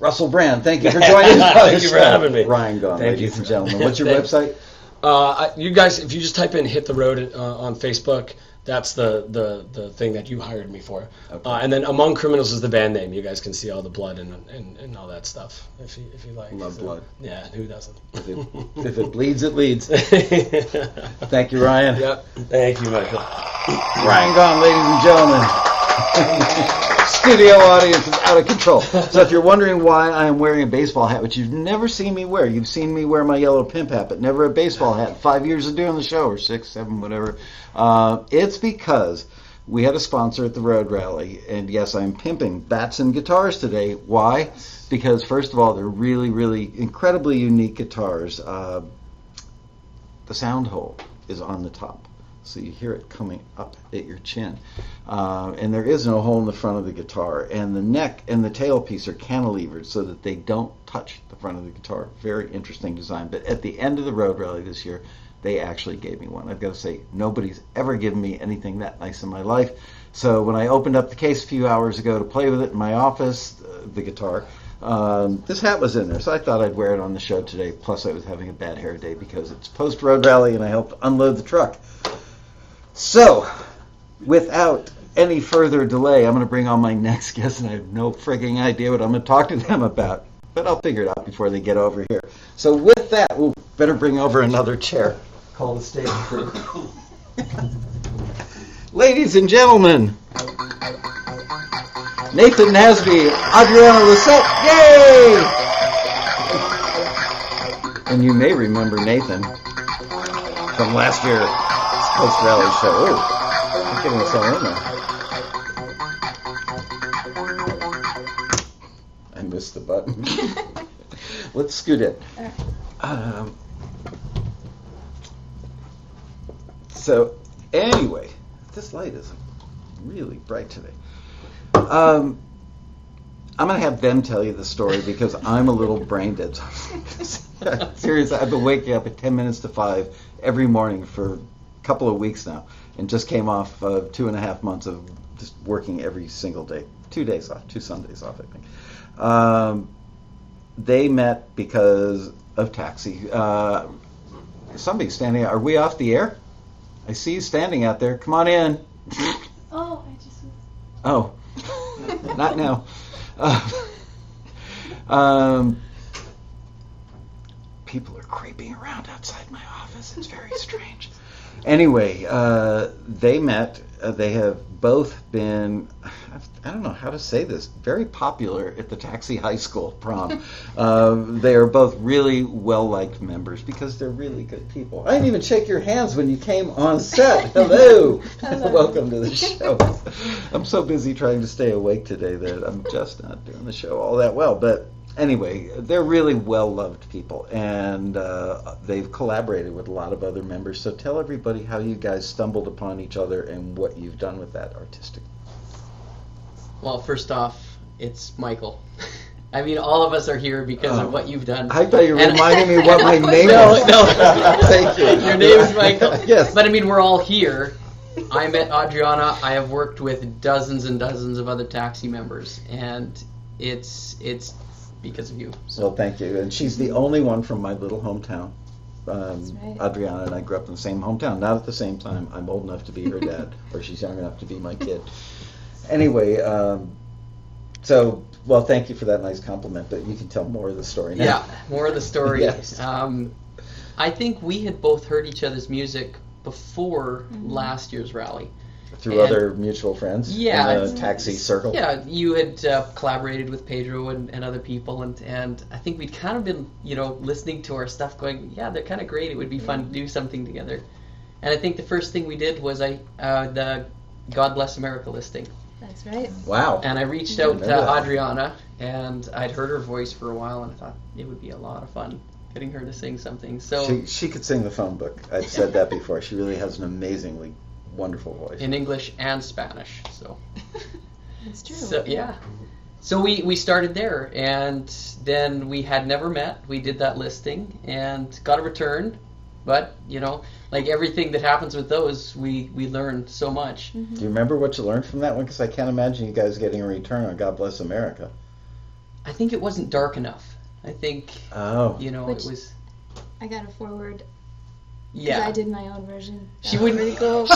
Russell Brand, thank you for <laughs> joining us. Thank you for having me. Ryan Gahn, Thank ladies and gentlemen. What's your <laughs> website? Uh, you guys, if you just type in "hit the road" uh, on Facebook, that's the, the the thing that you hired me for. Okay. Uh, and then "Among Criminals" is the band name. You guys can see all the blood and and, and all that stuff if you if you like. Love So, blood. Yeah, who doesn't? If it, if it bleeds, it leads. Thank <laughs> Thank you, Ryan. Yep. Thank you, Michael. Ryan Gahn, ladies and gentlemen. <laughs> Studio audience is out of control. So if you're wondering why I am wearing a baseball hat, which you've never seen me wear, you've seen me wear my yellow pimp hat, but never a baseball hat. Five years of doing the show, or six, seven, whatever. Uh, it's because we had a sponsor at the Road Rally, and yes, I'm pimping bats and guitars today. Why? Because first of all, they're really, really incredibly unique guitars. Uh, the sound hole is on the top. So you hear it coming up at your chin. Uh, and there is no hole in the front of the guitar. And the neck and the tailpiece are cantilevered so that they don't touch the front of the guitar. Very interesting design. But at the end of the road rally this year, they actually gave me one. I've got to say, nobody's ever given me anything that nice in my life. So when I opened up the case a few hours ago to play with it in my office, uh, the guitar, Um, this hat was in there, so I thought I'd wear it on the show today. Plus, I was having a bad hair day because it's post road rally and I helped unload the truck. So, without any further delay, I'm going to bring on my next guest, and I have no frigging idea what I'm going to talk to them about. But I'll figure it out before they get over here. So, with that, we'll better bring over another chair. Call the stage crew. <laughs> Ladies and gentlemen, Nathan Nasby, Adriana Lisette, yay! And you may remember Nathan from last year's post rally show. Oh, I'm getting all in there. I missed the button. <laughs> Let's scoot in. Um, so, anyway, this light is really bright today. Um, I'm gonna have them tell you the story because I'm a little brain dead. <laughs> Seriously, I've been waking up at 10 minutes to five every morning for couple of weeks now, and just came off uh, two and a half months of just working every single day. Two days off, two Sundays off, I think. Um, they met because of taxi. Uh, somebody's standing. Are we off the air? I see you standing out there. Come on in. <laughs> Oh, I just. Oh, not now. Uh, um, people are creeping around outside my office. It's very strange. Anyway, uh, they met. Uh, they have both been, I don't know how to say this, very popular at the Taxi High School prom. <laughs> uh, they are both really well liked members because they're really good people. I didn't even shake your hands when you came on set. <laughs> Hello. Hello. <laughs> Welcome to the show. I'm so busy trying to stay awake today that I'm just not doing the show all that well. But anyway, they're really well loved people, and uh, they've collaborated with a lot of other members. So tell everybody how you guys stumbled upon each other and what you've done with that artistic. Well, first off, it's Michael. <laughs> I mean, all of us are here because Oh. of what you've done. I thought you were reminding me what my <laughs> name no, is. No, <laughs> Thank you. Your name is Michael. Yes. But I mean, we're all here. I met Adriana. I have worked with dozens and dozens of other taxi members, and it's it's because of you. So Well, thank you. And she's the only one from my little hometown. Um, right. Adriana and I grew up in the same hometown. Not at the same time. I'm old enough to be her dad, <laughs> or she's young enough to be my kid. Anyway, um, so well, thank you for that nice compliment. But you can tell more of the story now. yeah, more of the story. <laughs> Yes. Um, I think we had both heard each other's music before Mhm. last year's rally. Through And- other mutual friends Yeah, in the taxi circle. Yeah, you had uh, collaborated with Pedro and, and other people, and, and I think we'd kind of been, you know, listening to our stuff, going, yeah, they're kind of great. It would be fun to do something together. And I think the first thing we did was I uh, the God Bless America listing, That's right. Wow. and I reached out to remember that. Adriana, and I'd heard her voice for a while, and I thought it would be a lot of fun getting her to sing something. So She, she could sing the phone book. I've said that <laughs> before. She really has an amazingly wonderful voice. in English and Spanish. So. <laughs> That's true. So yeah. So we, we started there and then we had never met. We did that listing and got a return. But, you know, like everything that happens with those, we, we learned so much. Mhm. Do you remember what you learned from that one? Because I can't imagine you guys getting a return on God Bless America. I think it wasn't dark enough. I think, Oh. you know, Which- it was I got a forward. 'Cause yeah. I did my own version. She That was wouldn't- pretty cool. <laughs> She,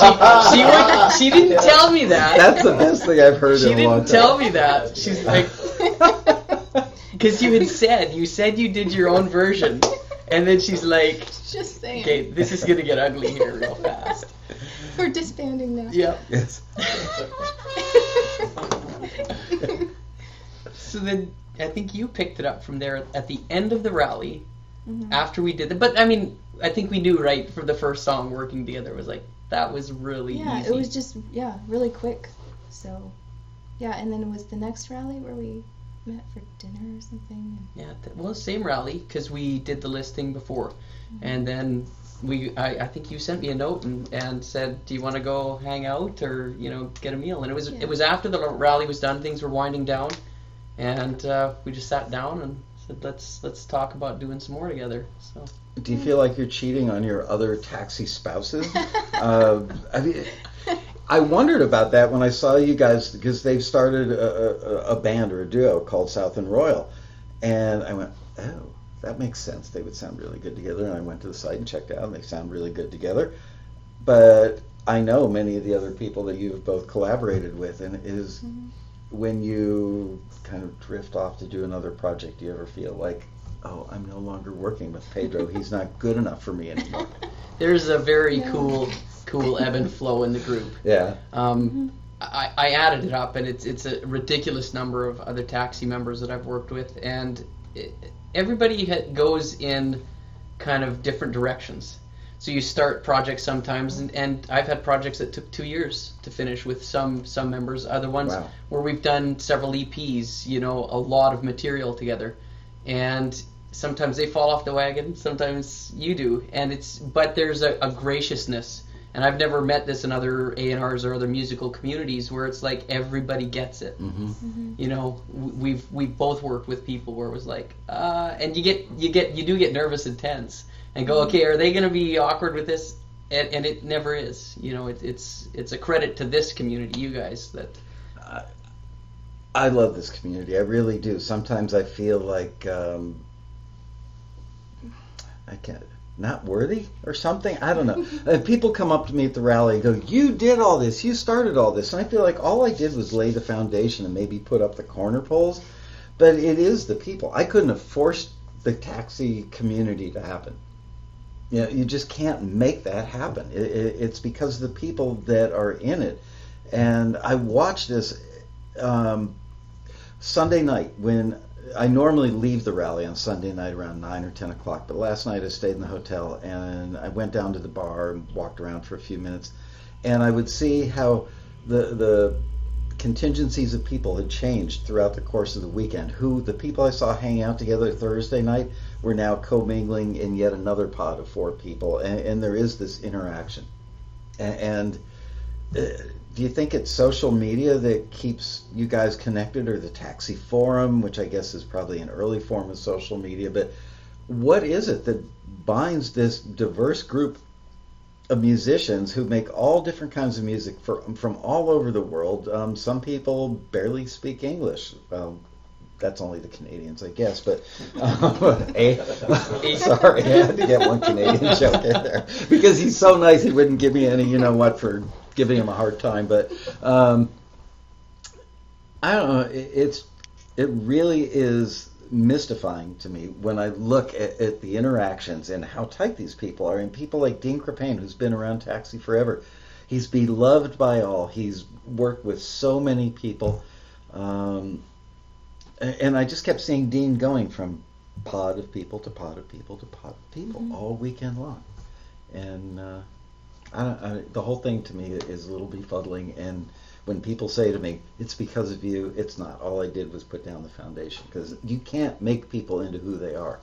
she, <laughs> would, she didn't tell me that. <laughs> That's the best thing I've heard she in a long didn't time. tell me that. She's like, because you had said, you said you did your own version. And then she's like, Just saying. okay, this is going to get ugly here real fast. We're disbanding now. Yep. Yes. So then I think you picked it up from there at the end of the rally Mhm. after we did it. But I mean, I think we knew right from the first song working together was like that was really Yeah, easy. it was just yeah, really quick. So, yeah, and then it was the next rally where we met for dinner or something. yeah, th- well, same rally because we did the listing before, and then we I, I think you sent me a note and, and said, do you want to go hang out or you know get a meal? And it was Yeah. it was after the rally was done, things were winding down, and uh, we just sat down and said let's let's talk about doing some more together. So. Do you feel like you're cheating on your other taxi spouses? <laughs> uh, I mean, I wondered about that when I saw you guys because they've started a, a, a band or a duo called South and Royal, And I went, oh, that makes sense. They would sound really good together. And I went to the site and checked out, and they sound really good together. But I know many of the other people that you've both collaborated with, and it is Mhm. when you kind of drift off to do another project, do you ever feel like, oh, I'm no longer working with Pedro. He's not good enough for me anymore. <laughs> There's a very Yeah. cool, cool ebb and flow in the group. Yeah. Um, I, I added it up, and it's it's a ridiculous number of other taxi members that I've worked with, and it, everybody ha- goes in kind of different directions. So you start projects sometimes, and, and I've had projects that took two years to finish with some some members. Other ones Wow. where we've done several EPs, you know, a lot of material together, and sometimes they fall off the wagon, sometimes you do, and it's but there's a, a graciousness, and I've never met this in other A and R's or other musical communities where it's like everybody gets it. hmm Mhm. You know, we've we've both worked with people where it was like, uh, and you get you get you do get nervous and tense, and go, okay, are they going to be awkward with this? And, and it never is. You know, it, it's it's a credit to this community, you guys, that I love this community. I really do. Sometimes I feel like um, I can't not worthy or something. I don't know. <laughs> people come up to me at the rally and go, "You did all this. You started all this." And I feel like all I did was lay the foundation and maybe put up the corner poles. But it is the people. I couldn't have forced the taxi community to happen. You know, you just can't make that happen. It, it, it's because of the people that are in it. And I watched this um, Sunday night when I normally leave the rally on Sunday night around nine or ten o'clock. But last night I stayed in the hotel and I went down to the bar and walked around for a few minutes, and I would see how the the contingencies of people had changed throughout the course of the weekend. Who the people I saw hanging out together Thursday night were now commingling in yet another pod of four people, and, and there is this interaction. A- And, uh, do you think it's social media that keeps you guys connected, or the taxi forum, which I guess is probably an early form of social media? But what is it that binds this diverse group of musicians who make all different kinds of music for, from all over the world? Um, some people barely speak English. Well, that's only the Canadians, I guess. But um, <laughs> eh, <laughs> sorry, I had to get one Canadian joke in there because he's so nice. He wouldn't give me any, you know what, for giving him a hard time. But um, I don't know. It, it's it really is mystifying to me when I look at, at the interactions and how tight these people are. And people like Dean Krippaehne, who's been around taxi forever, he's beloved by all. He's worked with so many people. Um, a- and I just kept seeing Dean going from pod of people to pod of people to pod of people Mhm. all weekend long. And uh, I don't, I, the whole thing to me is a little befuddling. And when people say to me, "It's because of you," it's not. All I did was put down the foundation because you can't make people into who they are.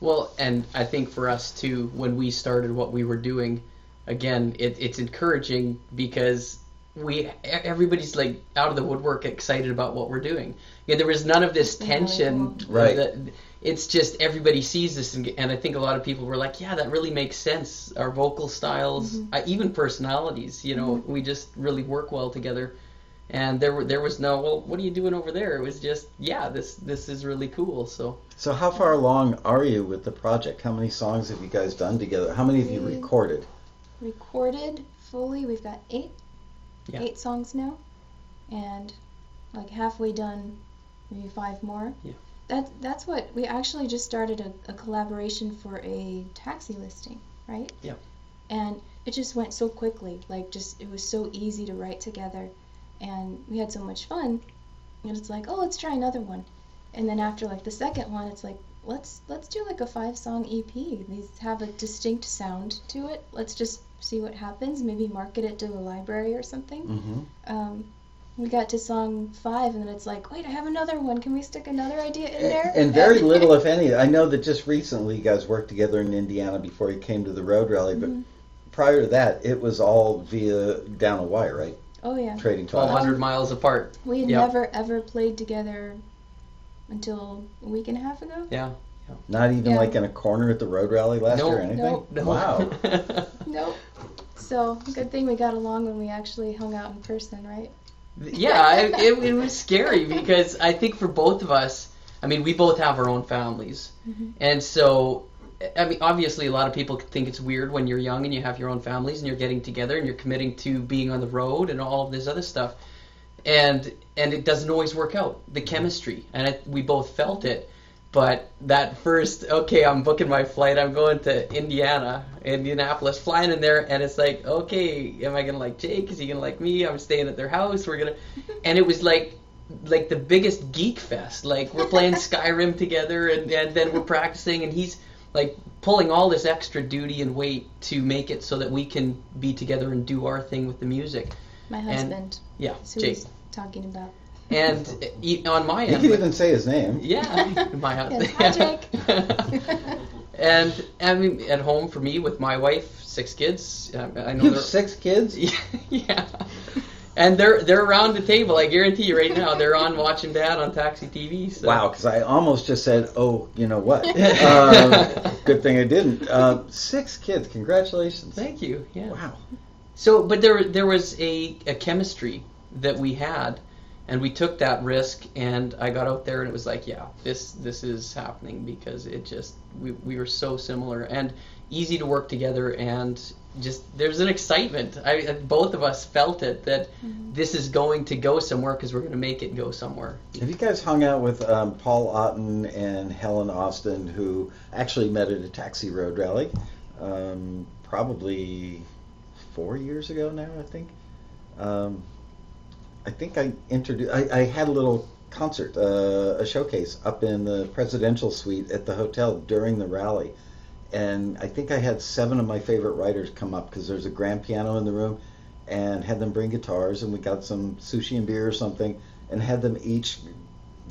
Well, and I think for us too, when we started what we were doing, again, it, it's encouraging because we e- everybody's like out of the woodwork, excited about what we're doing. Yeah, there was none of this It's been really tension. Right. that- it's just everybody sees this, and, and I think a lot of people were like, "Yeah, that really makes sense." Our vocal styles, Mhm. uh, even personalities, you know, we just really work well together. And there were there was no, well, what are you doing over there? It was just, yeah, this this is really cool. So So, how far along are you with the project? How many songs have you guys done together? How many have you recorded? Recorded fully, we've got eight, Yeah. eight songs now, and like halfway done, maybe five more. Yeah. That that's what we actually just started a, a collaboration for a taxi listing, right? Yeah. And it just went so quickly, like just it was so easy to write together, and we had so much fun. And it's like, oh, let's try another one, and then after like the second one, it's like, let's let's do like a five song EP. These have a distinct sound to it. Let's just see what happens. Maybe market it to the library or something. Mm-hmm. Um, we got to song five, and then it's like, wait, I have another one. Can we stick another idea in there? And very little, if any. I know that just recently you guys worked together in Indiana before you came to the road rally, but Mhm. prior to that, it was all via down a wire, right? Oh yeah. Trading twelve files. hundred miles apart. We had Yep. never ever played together until a week and a half ago. Yeah. Not even Yeah. like in a corner at the road rally last No, year or anything? no, No. Wow. <laughs> Nope. So good thing we got along when we actually hung out in person, right? Yeah, it, it, it was scary because I think for both of us, I mean, we both have our own families, Mhm. and so. I mean, obviously, a lot of people think it's weird when you're young and you have your own families and you're getting together and you're committing to being on the road and all of this other stuff, and and it doesn't always work out. The chemistry, and it, we both felt it. But that first, okay, I'm booking my flight. I'm going to Indiana, Indianapolis, flying in there, and it's like, okay, am I gonna like Jake? Is he gonna like me? I'm staying at their house. We're gonna, <laughs> and it was like, like the biggest geek fest. Like we're playing <laughs> Skyrim together, and, and then we're practicing, and he's like pulling all this extra duty and weight to make it so that we can be together and do our thing with the music. My husband. Yeah, That's Jake. he's talking about. And e- on my You end, can even say his name. yeah, <laughs> <laughs> my husband. Yes, <laughs> and I mean, at home for me with my wife, six kids. uh, I know You have six kids? yeah. And they're they're around the table. I guarantee you right now, they're on watching Dad on Taxi TV. So. Wow, because I almost just said, oh, you know what? um, good thing I didn't. Um, six kids. Congratulations. Thank you. Yeah. Wow. So, but there there was a, a chemistry that we had, and we took that risk. And I got out there, and it was like, yeah, this this is happening because it just we we were so similar and easy to work together, and just there's an excitement. I I- both of us felt it that this is going to go somewhere because we're going to make it go somewhere. Have you guys hung out with um, Paul Otten and Helen Austin, who actually met at a Taxi Road rally, um, probably four years ago now, I think. Um, I think I introduced. I, I had a little concert, uh, a showcase up in the presidential suite at the hotel during the rally, and I think I had seven of my favorite writers come up because there's a grand piano in the room, and had them bring guitars, and we got some sushi and beer or something, and had them each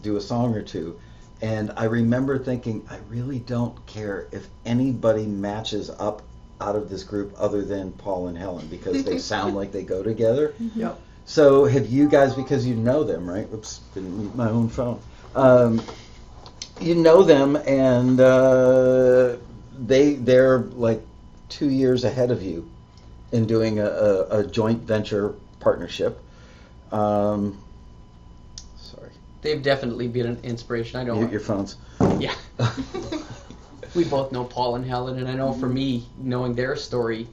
do a song or two. And I remember thinking, I really don't care if anybody matches up out of this group other than Paul and Helen because they <laughs> sound like they go together. Yep. So have you guys, because you know them, right? Oops, didn't mute my own phone. Um, you know them, and uh, they they're like two years ahead of you in doing a, a, a joint venture partnership. Um, sorry, They've definitely been an inspiration. I don't know. mute your phones. Yeah. <laughs> we both know Paul and Helen, and I know for me, knowing their story,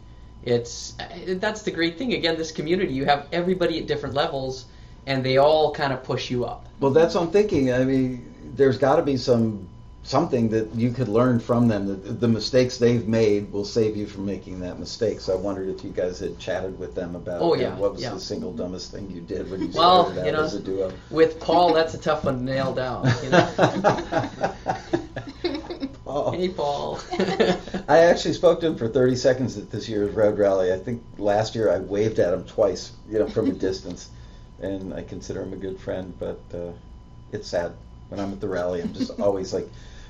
it's that's the great thing. Again, this community, you have everybody at different levels, and they all kind of push you up. Well, that's what I'm thinking. I mean, there's got to be some something that you could learn from them. The, the mistakes they've made will save you from making that mistake. So I wondered if you guys had chatted with them about Oh, uh, yeah, what was yeah. the single dumbest thing you did when you Well, started out you know, as a duo. With Paul, that's a tough one to nail down. You know? <laughs> Paul. hey, Paul. <laughs> I actually spoke to him for 30 seconds at this year's road rally. I think last year I waved at him twice, you know, from a distance, and I consider him a good friend. But uh, it's sad when I'm at the rally. I'm just <laughs> always like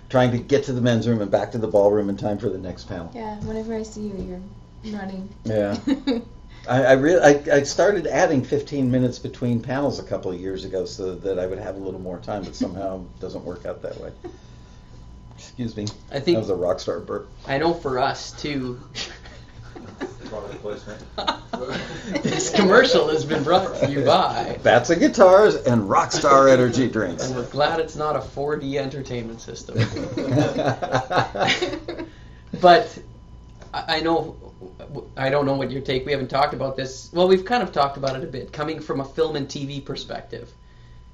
trying to get to the men's room and back to the ballroom in time for the next panel. yeah, whenever I see you, you're running. Yeah. <laughs> I, I really I, I started adding 15 minutes between panels a couple of years ago so that I would have a little more time, but somehow it doesn't work out that way. <laughs> Excuse me. I think that was a rock star burp. I know for us too. Product placement. <laughs> this commercial has been brought to you by. Bats and guitars and Rockstar energy drinks. And we're glad it's not a 4D entertainment system. <laughs> but I I know I don't know what your take. We haven't talked about this. Well, we've kind of talked about it a bit, coming from a film and TV perspective.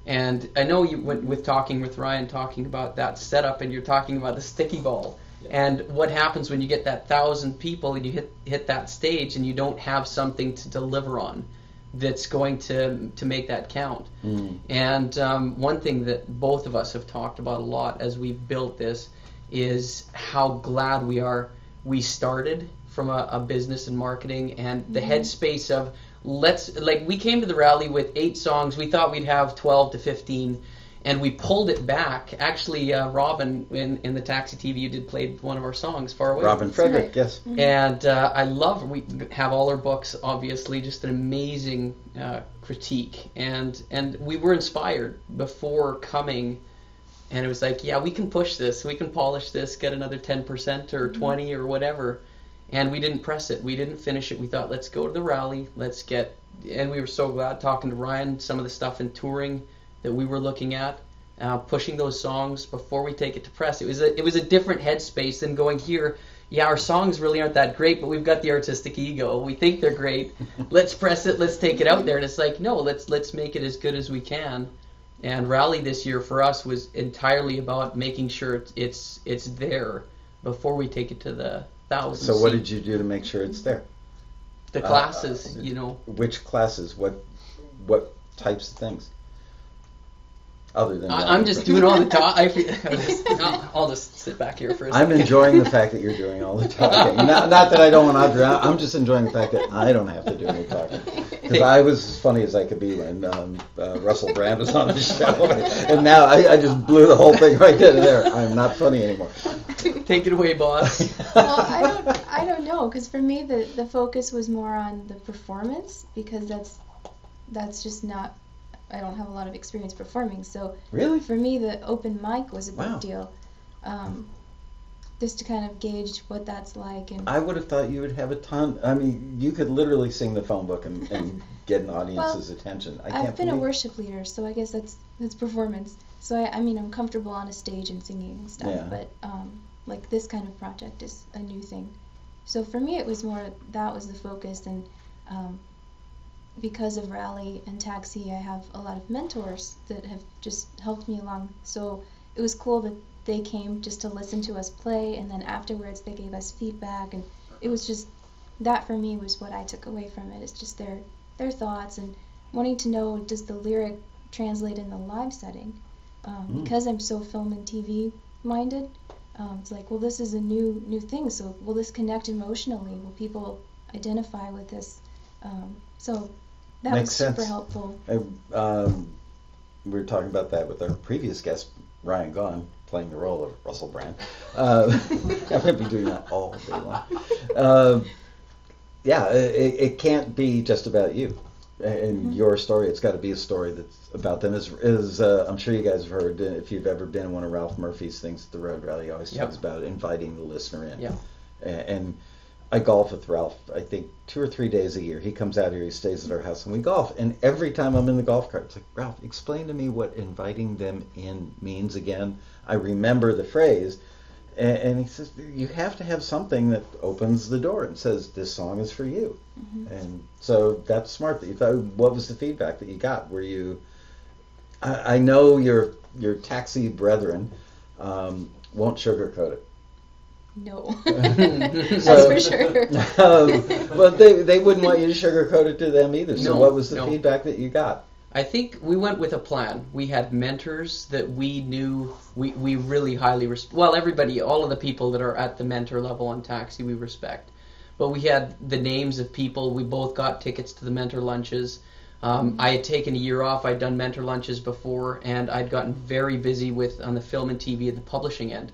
And I know you went with talking with Ryan, talking about that setup, and you're talking about the sticky ball. And what happens when you get that thousand people and you hit hit that stage and you don't have something to deliver on that's going to to make that count. Mm. And um, one thing that both of us have talked about a lot as we've built this is how glad we are we started from a, a business and marketing and the headspace of let's like we came to the rally with eight songs. We thought we'd have 12 to 15. And we pulled it back. Actually, uh, Robin in, in the Taxi TV, you did played one of our songs, Far Away. Robin Frederick, right. yes. And uh, I love we have all our books. Obviously, just an amazing uh, critique, and and we were inspired before coming, and it was like, yeah, we can push this, we can polish this, get another ten percent or twenty or whatever, and we didn't press it, we didn't finish it. We thought, let's go to the rally, let's get, and we were so glad talking to Ryan, some of the stuff in touring that we were looking at, uh, pushing those songs before we take it to press. It was a it was a different headspace than going here. Yeah, our songs really aren't that great, but we've got the artistic ego. We think they're great. <laughs> let's press it. Let's take it out there. And it's like, no, let's let's make it as good as we can. And rally this year for us was entirely about making sure it's it's, it's there before we take it to the thousand. So what did you do to make sure it's there? the uh, classes? uh, you know, Which classes? What what types of things? Other than I, I'm just doing all the talk. I feel, <laughs> I'll, I'll just sit back here for a I'm second. enjoying the fact that you're doing all the talking. <laughs> not, not that I don't want Audrey. I- I'm just enjoying the fact that I don't have to do any talking. <laughs> Because I was as funny as I could be when um, uh, Russell Brand was on the show, and now I, I just blew the whole thing right then and there. I'm not funny anymore. Take it away, boss. well, I don't, I don't know, because for me the the focus was more on the performance because that's that's just not. I don't have a lot of experience performing, so Really? for me the open mic was a big Wow. deal. Um, just to kind of gauge what that's like and I would have thought you would have a ton. I mean, you could literally sing the phone book and, and <laughs> get an audience's attention. I can't I've been a worship leader, so I guess that's that's performance. So I, I mean, I'm comfortable on a stage and singing and stuff. Yeah. But um, like this kind of project is a new thing. So for me, it was more that was the focus, and um, because of Rally and Taxi, I have a lot of mentors that have just helped me along. So it was cool that they came just to listen to us play, and then afterwards they gave us feedback, and it was just that for me was what I took away from it. It's just their their thoughts and wanting to know does the lyric translate in the live setting um, Mm. because i'm so film and tv minded um, it's like well this is a new new thing so will this connect emotionally will people identify with this um, so that Makes was super sense. helpful I, um, we were talking about that with our previous guest, Ryan Gahn, playing the role of Russell Brand. Uh, I'm going to be doing that all day long. Uh, yeah, it, it can't be just about you and Mhm. your story. It's got to be a story that's about them. As, as uh, I'm sure you guys have heard, uh, if you've ever been in one of Ralph Murphy's things at the Road Rally, he always Yep. talks about inviting the listener in. Yep. A- And I golf with Ralph, I think two or three days a year. He comes out here, he stays at our house, and we golf. And every time I'm in the golf cart, it's like, Ralph, explain to me what inviting them in means again. I remember the phrase. And, and he says, you have to have something that opens the door and says, this song is for you. Mhm. And so that's smart that you thought. What was the feedback that you got? Were you, I, I know your, your taxi brethren um, won't sugarcoat it. No <laughs> <laughs> That's that's for sure <laughs> um, but they, they wouldn't want you to sugarcoat it to them either. So No, what was the no. feedback that you got? I think we went with a plan. We had mentors that we knew we, we really highly respect. Well, everybody, all of the people that are at the mentor level on Taxi, we respect. But we had the names of people. We both got tickets to the mentor lunches. Um, I had taken a year off. I'd done mentor lunches before, and I'd gotten very busy with on the film and TV and the publishing end.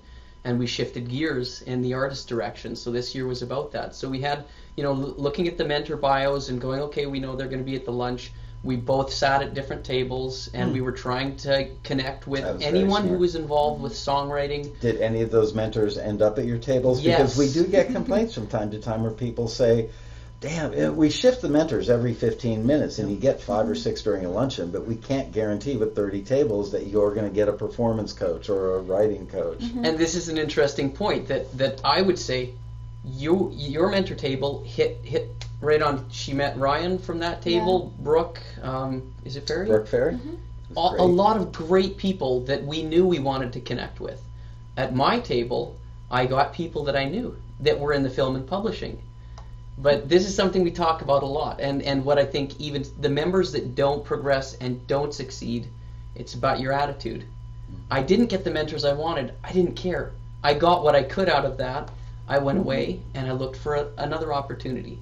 And we shifted gears in the artist direction. So this year was about that. So we had, you know, l- looking at the mentor bios and going, okay, we know they're going to be at the lunch we both sat at different tables and Hmm. we were trying to connect with That was very anyone who was involved with songwriting. Did any of those mentors end up at your tables? Yes. Because we do get <laughs> complaints from time to time where people say, damn, eh, we shift the mentors every 15 minutes and you get five or six during a luncheon, but we can't guarantee with 30 tables that you're going to get a performance coach or a writing coach. Mhm. And this is an interesting point that, that I would say you your mentor table hit hit right on. She met Ryan from that table. Brooke, um, is it Ferry? Brooke Ferry? Mhm. A, a lot of great people that we knew we wanted to connect with. At my table, I got people that I knew that were in the film and publishing. But this is something we talk about a lot, and, and what I think even the members that don't progress and don't succeed, it's about your attitude. Mm-hmm. I didn't get the mentors I wanted. I didn't care. I got what I could out of that. I went away and I looked for a, another opportunity.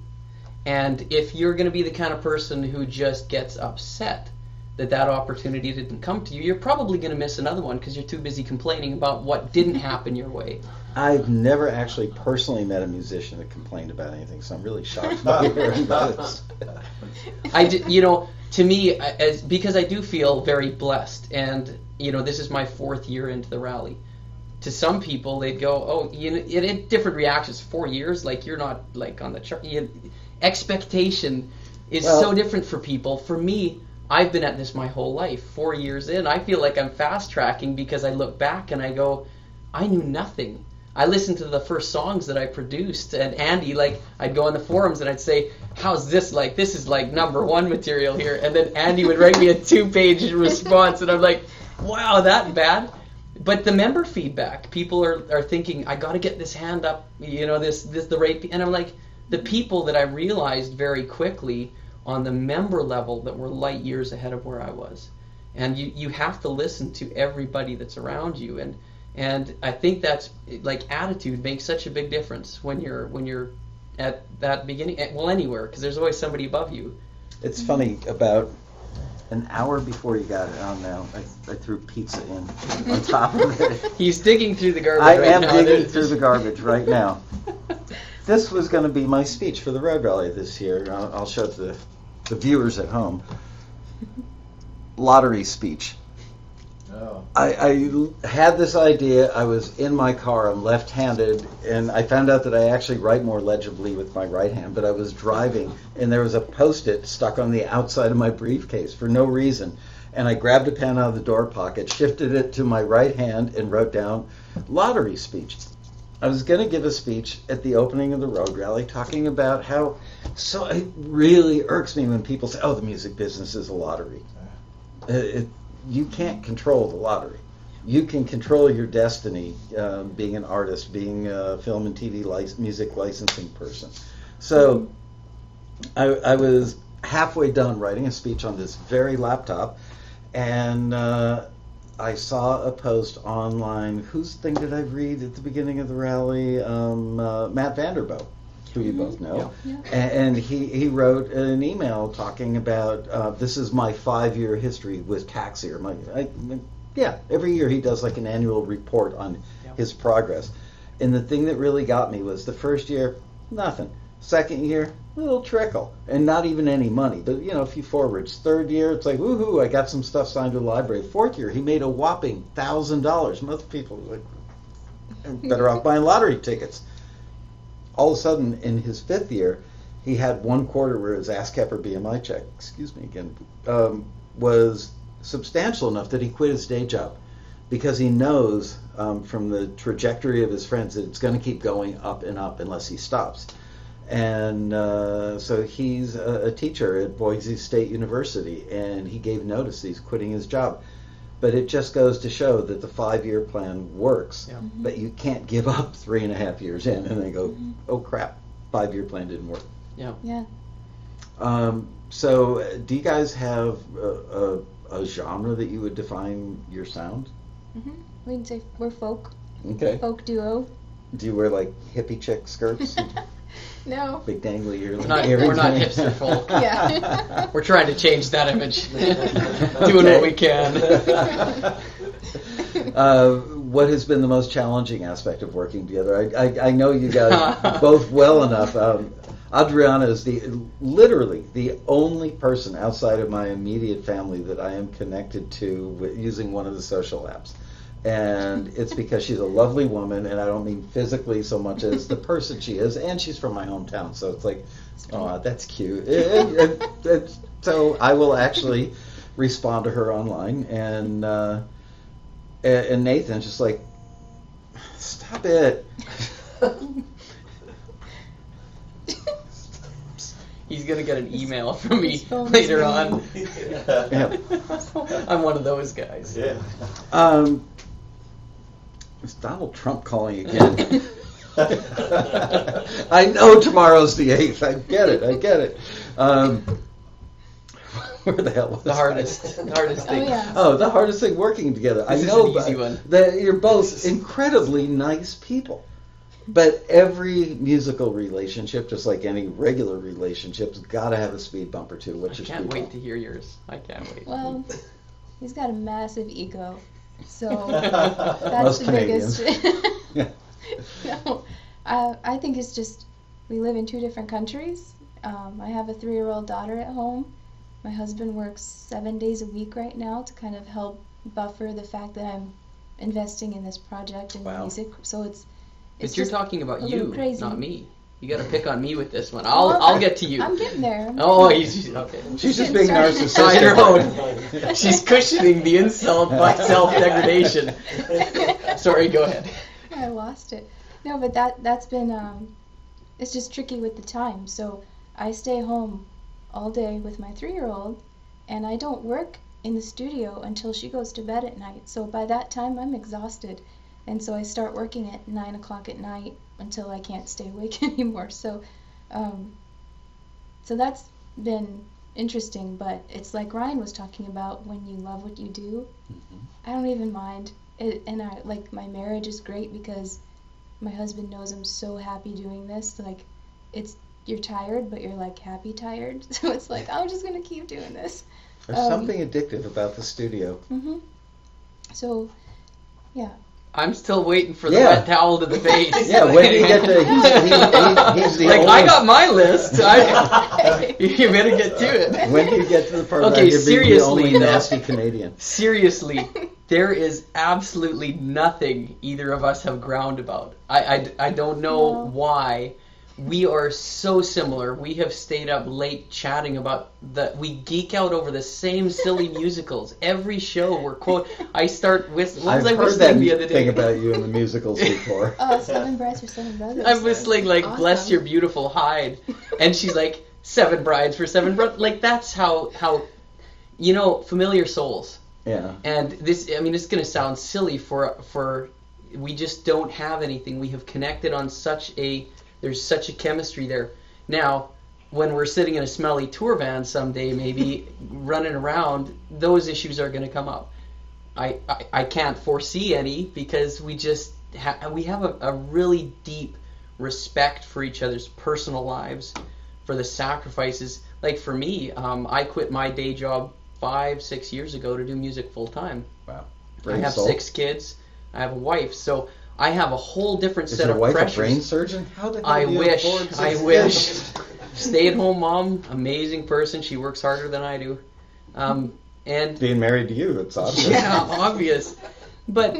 And if you're going to be the kind of person who just gets upset that that opportunity didn't come to you, you're probably going to miss another one because you're too busy complaining about what didn't happen your way. I've never actually personally met a musician that complained about anything, so I'm really shocked by hearing this. I, d- you know, to me, as because I do feel very blessed, and you know, this is my fourth year into the rally. To some people, they'd go, "Oh, you know, it, it different reactions. Four years, like you're not like on the chart. You, expectation is Well- so different for people. For me, I've been at this my whole life. Four years in, I feel like I'm fast tracking because I look back and I go, I knew nothing. I listened to the first songs that I produced, and Andy, like, I'd go on the forums and I'd say, "How's this like? This is like number one material here," and then Andy would write me a <laughs> two-page response, and I'm like, "Wow, that bad." But the member feedback, people are, are thinking, "I got to get this hand up," you know, this this the right, and I'm like, the people that I realized very quickly on the member level that were light years ahead of where I was, and you you have to listen to everybody that's around you, and and I think that's like attitude makes such a big difference when you're when you're at that beginning. Well, anywhere because there's always somebody above you. It's funny, about an hour before you got it on now, I, I threw pizza in <laughs> on top of it. He's digging through the garbage. I right am now. digging <laughs> through the garbage right now. <laughs> This was going to be my speech for the Road Rally this year. I'll, I'll show it to the, the viewers at home. Lottery speech. Oh. I, I had this idea. I was in my car. I'm left-handed, and I found out that I actually write more legibly with my right hand. But I was driving, and there was a post-it stuck on the outside of my briefcase for no reason. And I grabbed a pen out of the door pocket, shifted it to my right hand, and wrote down "lottery speech." I was going to give a speech at the opening of the road rally, talking about how so it really irks me when people say, "Oh, the music business is a lottery." Uh, It, you can't control the lottery. You can control your destiny, um, being an artist, being a film and TV music licensing person. So, I, I was halfway done writing a speech on this very laptop, and uh, I saw a post online. Whose thing did I read at the beginning of the rally? Um, uh, Matt Vanderbilt, who you both know. Yeah. A- And he, he wrote an email talking about uh, this is my five year history with Taxier. My, I, yeah, every year he does like an annual report on Yeah. his progress. And the thing that really got me was the first year, nothing. Second year, little trickle, and not even any money. But you know, a few forwards. Third year, it's like woohoo! I got some stuff signed to the library. Fourth year, he made a whopping thousand dollars. Most people like, "I'm better off buying lottery tickets all of a sudden in his fifth year, he had one quarter where his ASCAP or BMI check, excuse me again, um, was substantial enough that he quit his day job because he knows um, from the trajectory of his friends that it's going to keep going up and up unless he stops. And uh, so he's a, a teacher at Boise State University, and he gave notice he's quitting his job. But it just goes to show that the five-year plan works. Yeah. But you can't give up three and a half years in and then go, oh crap, five-year plan didn't work. Yeah. Um, so, uh, do you guys have a, a, a genre that you would define your sound? hmm We can say we're folk, Okay. folk duo. Do you wear like hippie chick skirts, <laughs> No. big dangly ears? We're not- we're not hipster folk. <laughs> Yeah. <laughs> We're trying to change that image. <laughs> Doing what we can. uh, what has been the most challenging aspect of working together? I, I, I know you guys both well enough. Um, Adriana is the literally the only person outside of my immediate family that I am connected to with, using one of the social apps. And it's because she's a lovely woman, and I don't mean physically so much as the person she is, and she's from my hometown, so it's like, oh, that's cute. And- and- and so I will actually respond to her online, and uh, and, and Nathan's just like, stop it. He's gonna get an email from me His phone is later on. Yeah. <laughs> I'm one of those guys. Yeah. Um, it's Donald Trump calling again. <laughs> I know tomorrow's the eighth. I get it. I get it. Um, <laughs> where the hell was The hardest, the hardest Oh thing. yeah. Oh, the hardest thing working together. I This is know an easy but- one. that you're both incredibly nice people. But every musical relationship, just like any regular relationship's got to have a speed bump or two, which is I can't people. wait to hear yours. I can't wait. Well, he's got a massive ego, so <laughs> Most that's the Canadians. biggest. <laughs> Yeah. no, I I think it's just we live in two different countries. Um, I have a three-year-old daughter at home. My husband works seven days a week right now to kind of help buffer the fact that I'm investing in this project and Wow. music. So it's it's but you're just talking about a little you, crazy. not me. You got to pick on me with this one. I'll Well, I'll get to you. I'm getting there. Oh, getting he's okay. She's just <laughs> being started. On your narcissistic. <laughs> own. She's cushioning the insult by <laughs> self degradation. Sorry, go ahead. I lost it. No, but that that's been um, it's just tricky with the time. So I stay home all day with my three-year-old, and I don't work in the studio until she goes to bed at night. So by that time, I'm exhausted, and so I start working at nine o'clock at night until I can't stay awake <laughs> anymore. So, um, so that's been interesting. But it's like Ryan was talking about when you love what you do. I don't even mind it, and I like my marriage is great because my husband knows I'm so happy doing this. Like, it's you're tired, but you're like happy tired. <laughs> So it's like I'm just gonna keep doing this. There's Um, something addictive about the studio. Mhm. So, yeah. I'm still waiting for the Yeah. wet towel to the face. <laughs> Yeah, when do you get the? He's, he, he's the like only, I got my list. I, <laughs> you better get to it. When do you get to the part Okay, where you're being the seriously, only though. nasty Canadian? Seriously, there is absolutely nothing either of us have ground about. I, I, I don't know No. why. We are so similar. We have stayed up late chatting about the. We geek out over the same silly <laughs> musicals. Every show we're quote. I start with. What I've I heard that the other day? thing about you in the musicals <laughs> before. Oh, Seven Brides for Seven Brothers. I'm whistling like "Bless Your Beautiful Hide," and she's like seven brides for seven brothers. Like that's how how, you know, familiar souls. Yeah. And this, I mean, it's going to sound silly for for we just don't have anything. We have connected on such a there's such a chemistry there. Now, when we're sitting in a smelly tour van someday, maybe <laughs> running around, those issues are going to come up. I, I I can't foresee any because we just ha- we have a, a really deep respect for each other's personal lives, for the sacrifices. Like for me, um, I quit my day job five six years ago to do music full time. Wow. I have salt. six kids. I have a wife, so I have a whole different Is set your of wife pressures. a brain surgeon? How the hell I do you wish. afford I wish. Stay at home mom, amazing person. She works harder than I do. Um, and Being married to you, it's obvious. <laughs> yeah, obvious. But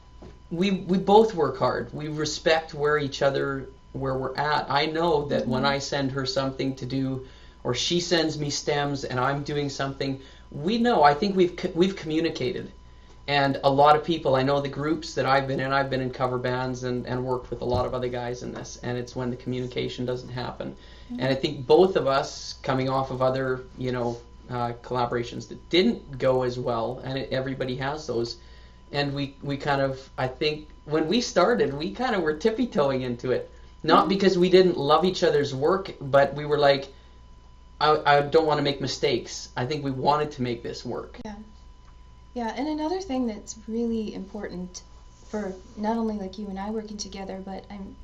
<laughs> we we both work hard. We respect where each other where we're at. I know that when I send her something to do, or she sends me stems and I'm doing something, we know. I think we've we've communicated. And a lot of people, I know the groups that I've been in, I've been in cover bands and, and worked with a lot of other guys in this, and it's when the communication doesn't happen. And I think both of us, coming off of other, you know, uh, collaborations that didn't go as well, and it, everybody has those, and we, we kind of, I think, when we started, we kind of were tippy toeing into it. Not because we didn't love each other's work, but we were like, I, I don't want to make mistakes. I think we wanted to make this work. Yeah, and another thing that's really important for not only like you and I working together, but I'm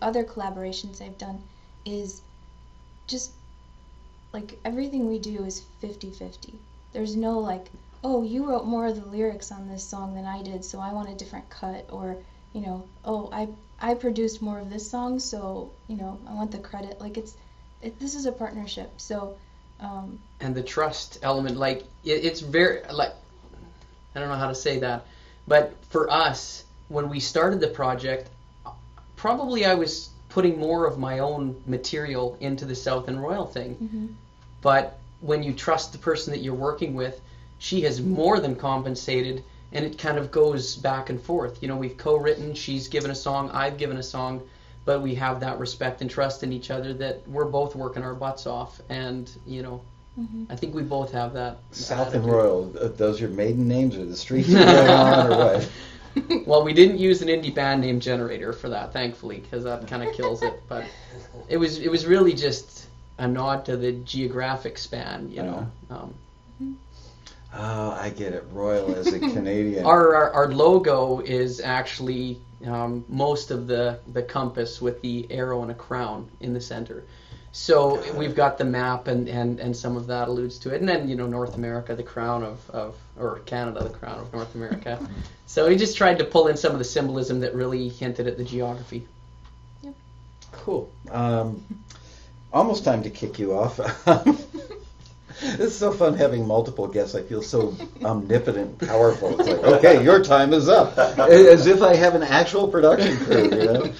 other collaborations I've done is just like everything we do is 50-50. There's no like, oh, you wrote more of the lyrics on this song than I did, so I want a different cut or, you know, oh, I I produced more of this song, so, you know, I want the credit. Like it's it, this is a partnership. So, um, and the trust element like it, it's very like i don't know how to say that. But for us when we started the project probably i was putting more of my own material into the south and royal thing. Mhm. but when you trust the person that you're working with she has more than compensated and it kind of goes back and forth. You know we've co-written she's given a song i've given a song but we have that respect and trust in each other that we're both working our butts off and you know Mhm. i think we both have that South and. Royal, those your maiden names or the streets you're going on or what? <laughs> <laughs> well we didn't use an indie band name generator for that thankfully because that kind of kills it but it was it was really just a nod to the geographic span you know um, Oh, I get it. Royal as a Canadian. <laughs> Our, our, our logo is actually um, most of the, the compass with the arrow and a crown in the center. So we've got the map and, and, and some of that alludes to it. And then, you know, North America, the crown of, of or Canada, the crown of North America. so we just tried to pull in some of the symbolism that really hinted at the geography. Cool. Um, almost time to kick you off. <laughs> this is so fun having multiple guests. I feel so <laughs> omnipotent and powerful. It's like, okay, your time is up. <laughs> As if I have an actual production crew, you know?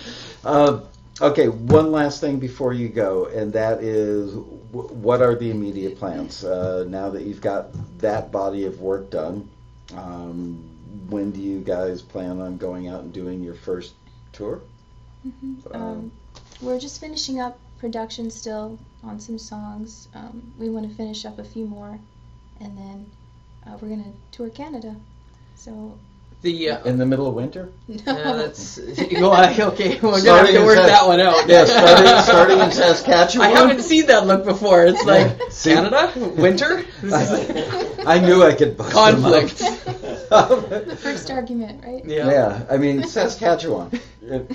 Uh, Okay, one last thing before you go, and that is wh- what are the immediate plans uh, now that you've got that body of work done? Um, when do you guys plan on going out and doing your first tour? hmm Um, Um, we're just finishing up production still on some songs. Um, we want to finish up a few more, and then uh, we're gonna tour Canada. So The uh, In the middle of winter? <laughs> no, yeah, that's <laughs> well, okay. We're gonna have Starting to work Sas- that one out. Yeah, <laughs> starting, starting in Saskatchewan. I haven't seen that look before. It's like See? Canada, winter. This is I knew I could bust them up. conflict. the first argument, right? Yeah. Yeah, I mean Saskatchewan. It-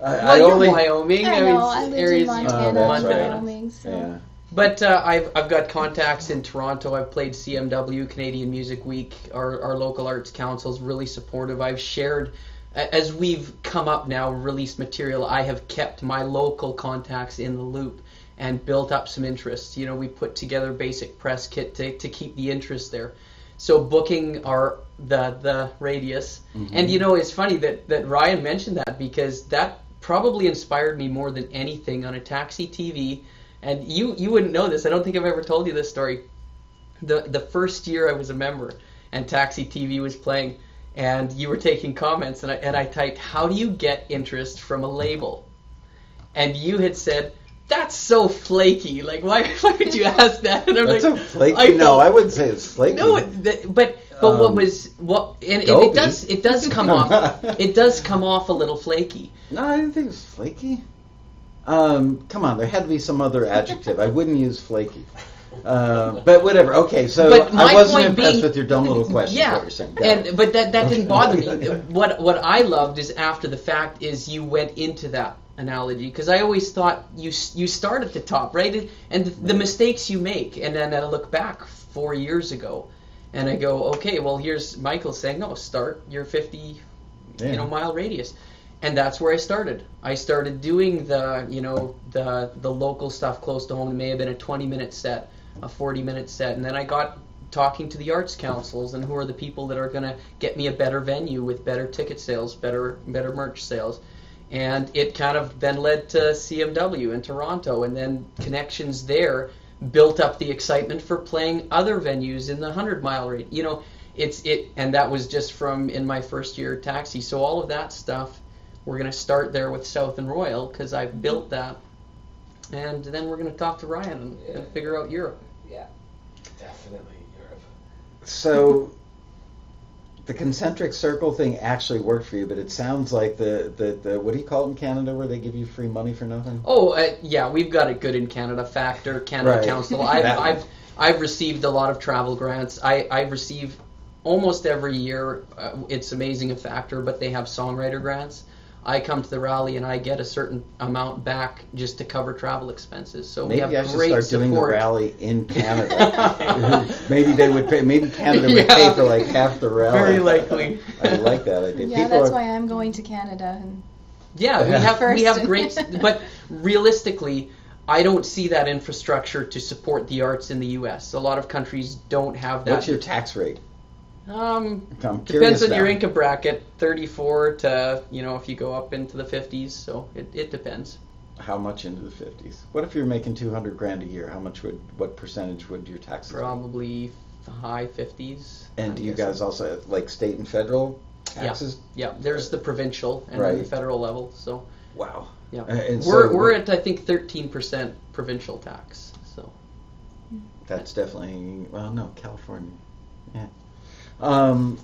I, Well, I you're only, Wyoming. I mean, know. I lived areas in Montana, Oh, that's right. Wyoming, so yeah. But uh, I've I've got contacts in Toronto. I've played CMW Canadian Music Week. Our our local arts council is really supportive. I've shared as we've come up now released material. I have kept my local contacts in the loop and built up some interest. You know, we put together basic press kit to, to keep the interest there. So booking our the the radius. And you know, it's funny that that Ryan mentioned that because that probably inspired me more than anything on a taxi TV. And you you wouldn't know this. I don't think I've ever told you this story. The the first year I was a member and Taxi TV was playing and you were taking comments and I and I typed how do you get interest from a label? And you had said that's so flaky. Like why <laughs> why would you ask that? And I'm That's like flaky. I no, I wouldn't say it's flaky. no, th- but but what Um, was what and, and it does it does come <laughs> off it does come off a little flaky. No, I didn't think it was flaky. Um, come on, there had to be some other adjective. I wouldn't use flaky. Uh, but whatever. Okay, so I wasn't impressed being- with your dumb little <laughs> question. Yeah, What you're saying. and but that that didn't bother me. <laughs> What what I loved is after the fact is you went into that analogy because I always thought you you start at the top, right? And the, the mistakes you make, and then I look back four years ago, and I go, okay, well here's Michael saying, no, start your 50 Yeah. you know mile radius and that's where i started. I started doing the you know the the local stuff close to home. It may have been a 20 minute set a 40 minute set. And then i got talking to the arts councils and who are the people that are going to get me a better venue with better ticket sales better better merch sales. And it kind of then led to cmw in toronto. And then connections there built up the excitement for playing other venues in the 100 mile radius. You know it's it and that was just from in my first year taxi. So all of that stuff we're going to start there with south and royal because i've built that. And then we're going to talk to ryan and, and figure out europe. Yeah, Definitely Europe. So the concentric circle thing actually worked for you, but it sounds like the, the, the what do you call it in Canada where they give you free money for nothing? oh uh, yeah we've got it good in canada factor canada Right. council. I've, I've i've received a lot of travel grants. I i receive almost every year uh, it's amazing a factor but they have songwriter grants I come to the rally and I get a certain amount back just to cover travel expenses. So we Maybe have I should great start support. doing the rally in <laughs> Canada. <laughs> maybe they would pay. Maybe Canada would pay for like half the rally. Very likely. I like that idea. yeah, People that's are, why I'm going to Canada. And Yeah, we Yeah. have we have great, <laughs> but realistically, I don't see that infrastructure to support the arts in the U.S. A lot of countries don't have that. What's your tax rate? Um, depends on your income bracket, 34 to you know if you go up into the 50s. So it, it depends. How much into the fifties? What if you're making two hundred grand a year? How much would what percentage would your taxes? be? Probably high 50s. And I'm do you guessing. guys also have, like state and federal taxes? Yeah, yeah. there's the provincial and then the federal level. So Wow. yeah, Uh, and we're so- we're at I think 13% provincial tax. So That's definitely well, no, California. Yeah. Um,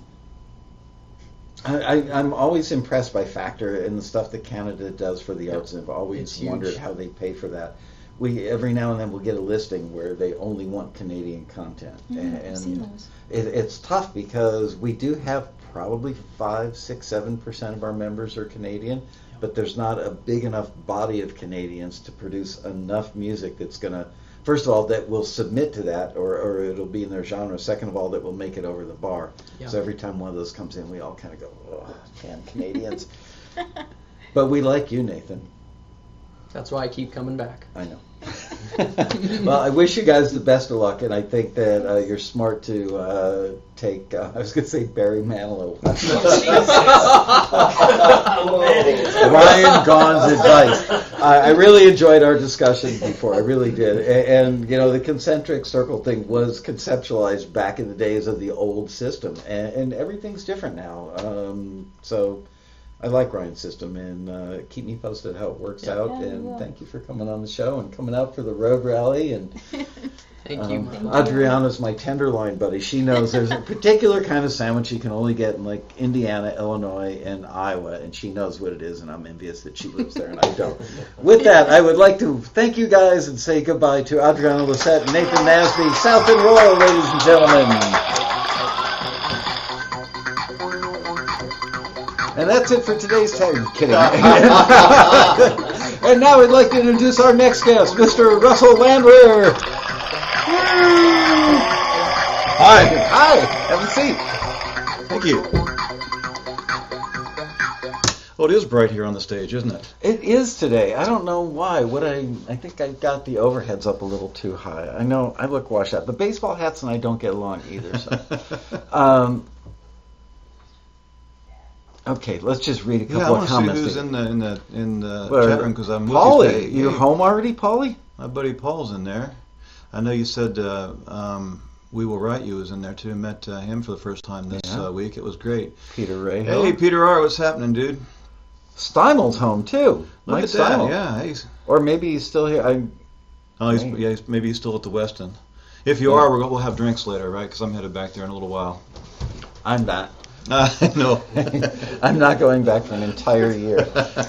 I, I, I'm always impressed by Factor and the stuff that Canada does for the arts, and I've always wondered how they pay for that. We every now and then we'll get a listing where they only want Canadian content, and, I've seen those. it, it's tough because we do have probably five, six, seven percent of our members are Canadian, but there's not a big enough body of Canadians to produce enough music that's gonna, first of all, that will submit to that, or, or it'll be in their genre. Second of all, that will make it over the bar. Yeah. So every time one of those comes in, we all kind of go, oh, damn Canadians. <laughs> but we like you, Nathan. that's why I keep coming back. I know. <laughs> well, I wish you guys the best of luck, and I think that uh, you're smart to uh, take. Uh, I was going to say Barry Manilow. <laughs> Ryan Gahn's advice. I, I really enjoyed our discussion before. I really did. And, and, you know, the concentric circle thing was conceptualized back in the days of the old system, and, and everything's different now. Um, so. I like Ryan's system, and uh, keep me posted how it works Yeah. out. Yeah, and will. thank you for coming on the show and coming out for the road rally. And <laughs> Thank you. um, Thank you. Adriana's my tenderloin buddy. She knows there's a <laughs> particular kind of sandwich you can only get in like Indiana, Illinois, and Iowa, and she knows what it is, and I'm envious that she lives there and I don't. With that, I would like to thank you guys and say goodbye to Adriana Lisette and Nathan Nasby, South and Royal, ladies and gentlemen. And that's it for today's time. Kidding. <laughs> and now we'd like to introduce our next guest, Mr. Russell Landwehr. Hi. Hi, have a seat. Thank you. Well, it is bright here on the stage, isn't it? It is today. I don't know why. What I I think I got the overheads up a little too high. I know I look washed out. The baseball hats and I don't get along either. So, <laughs> um, okay, let's just read a couple yeah, I of to see comments. who's in the in the in the Well, chat room because I'm Paulie, you're hey, home already, Paulie? My buddy Paul's in there. I know you said uh, um, we will write you was in there too. Met uh, him for the first time this Yeah. uh, week. It was great. Peter Ray. Hey, Peter R, what's happening, dude? Steimel's home too. Look Mike at that. Yeah, he's, Or maybe he's still here. I oh, he's, yeah, he's, maybe he's still at the Westin. If you Yeah. are, we'll, we'll have drinks later, right? Because I'm headed back there in a little while. I'm not. <laughs> Uh, no. <laughs> I'm not going back for an entire year.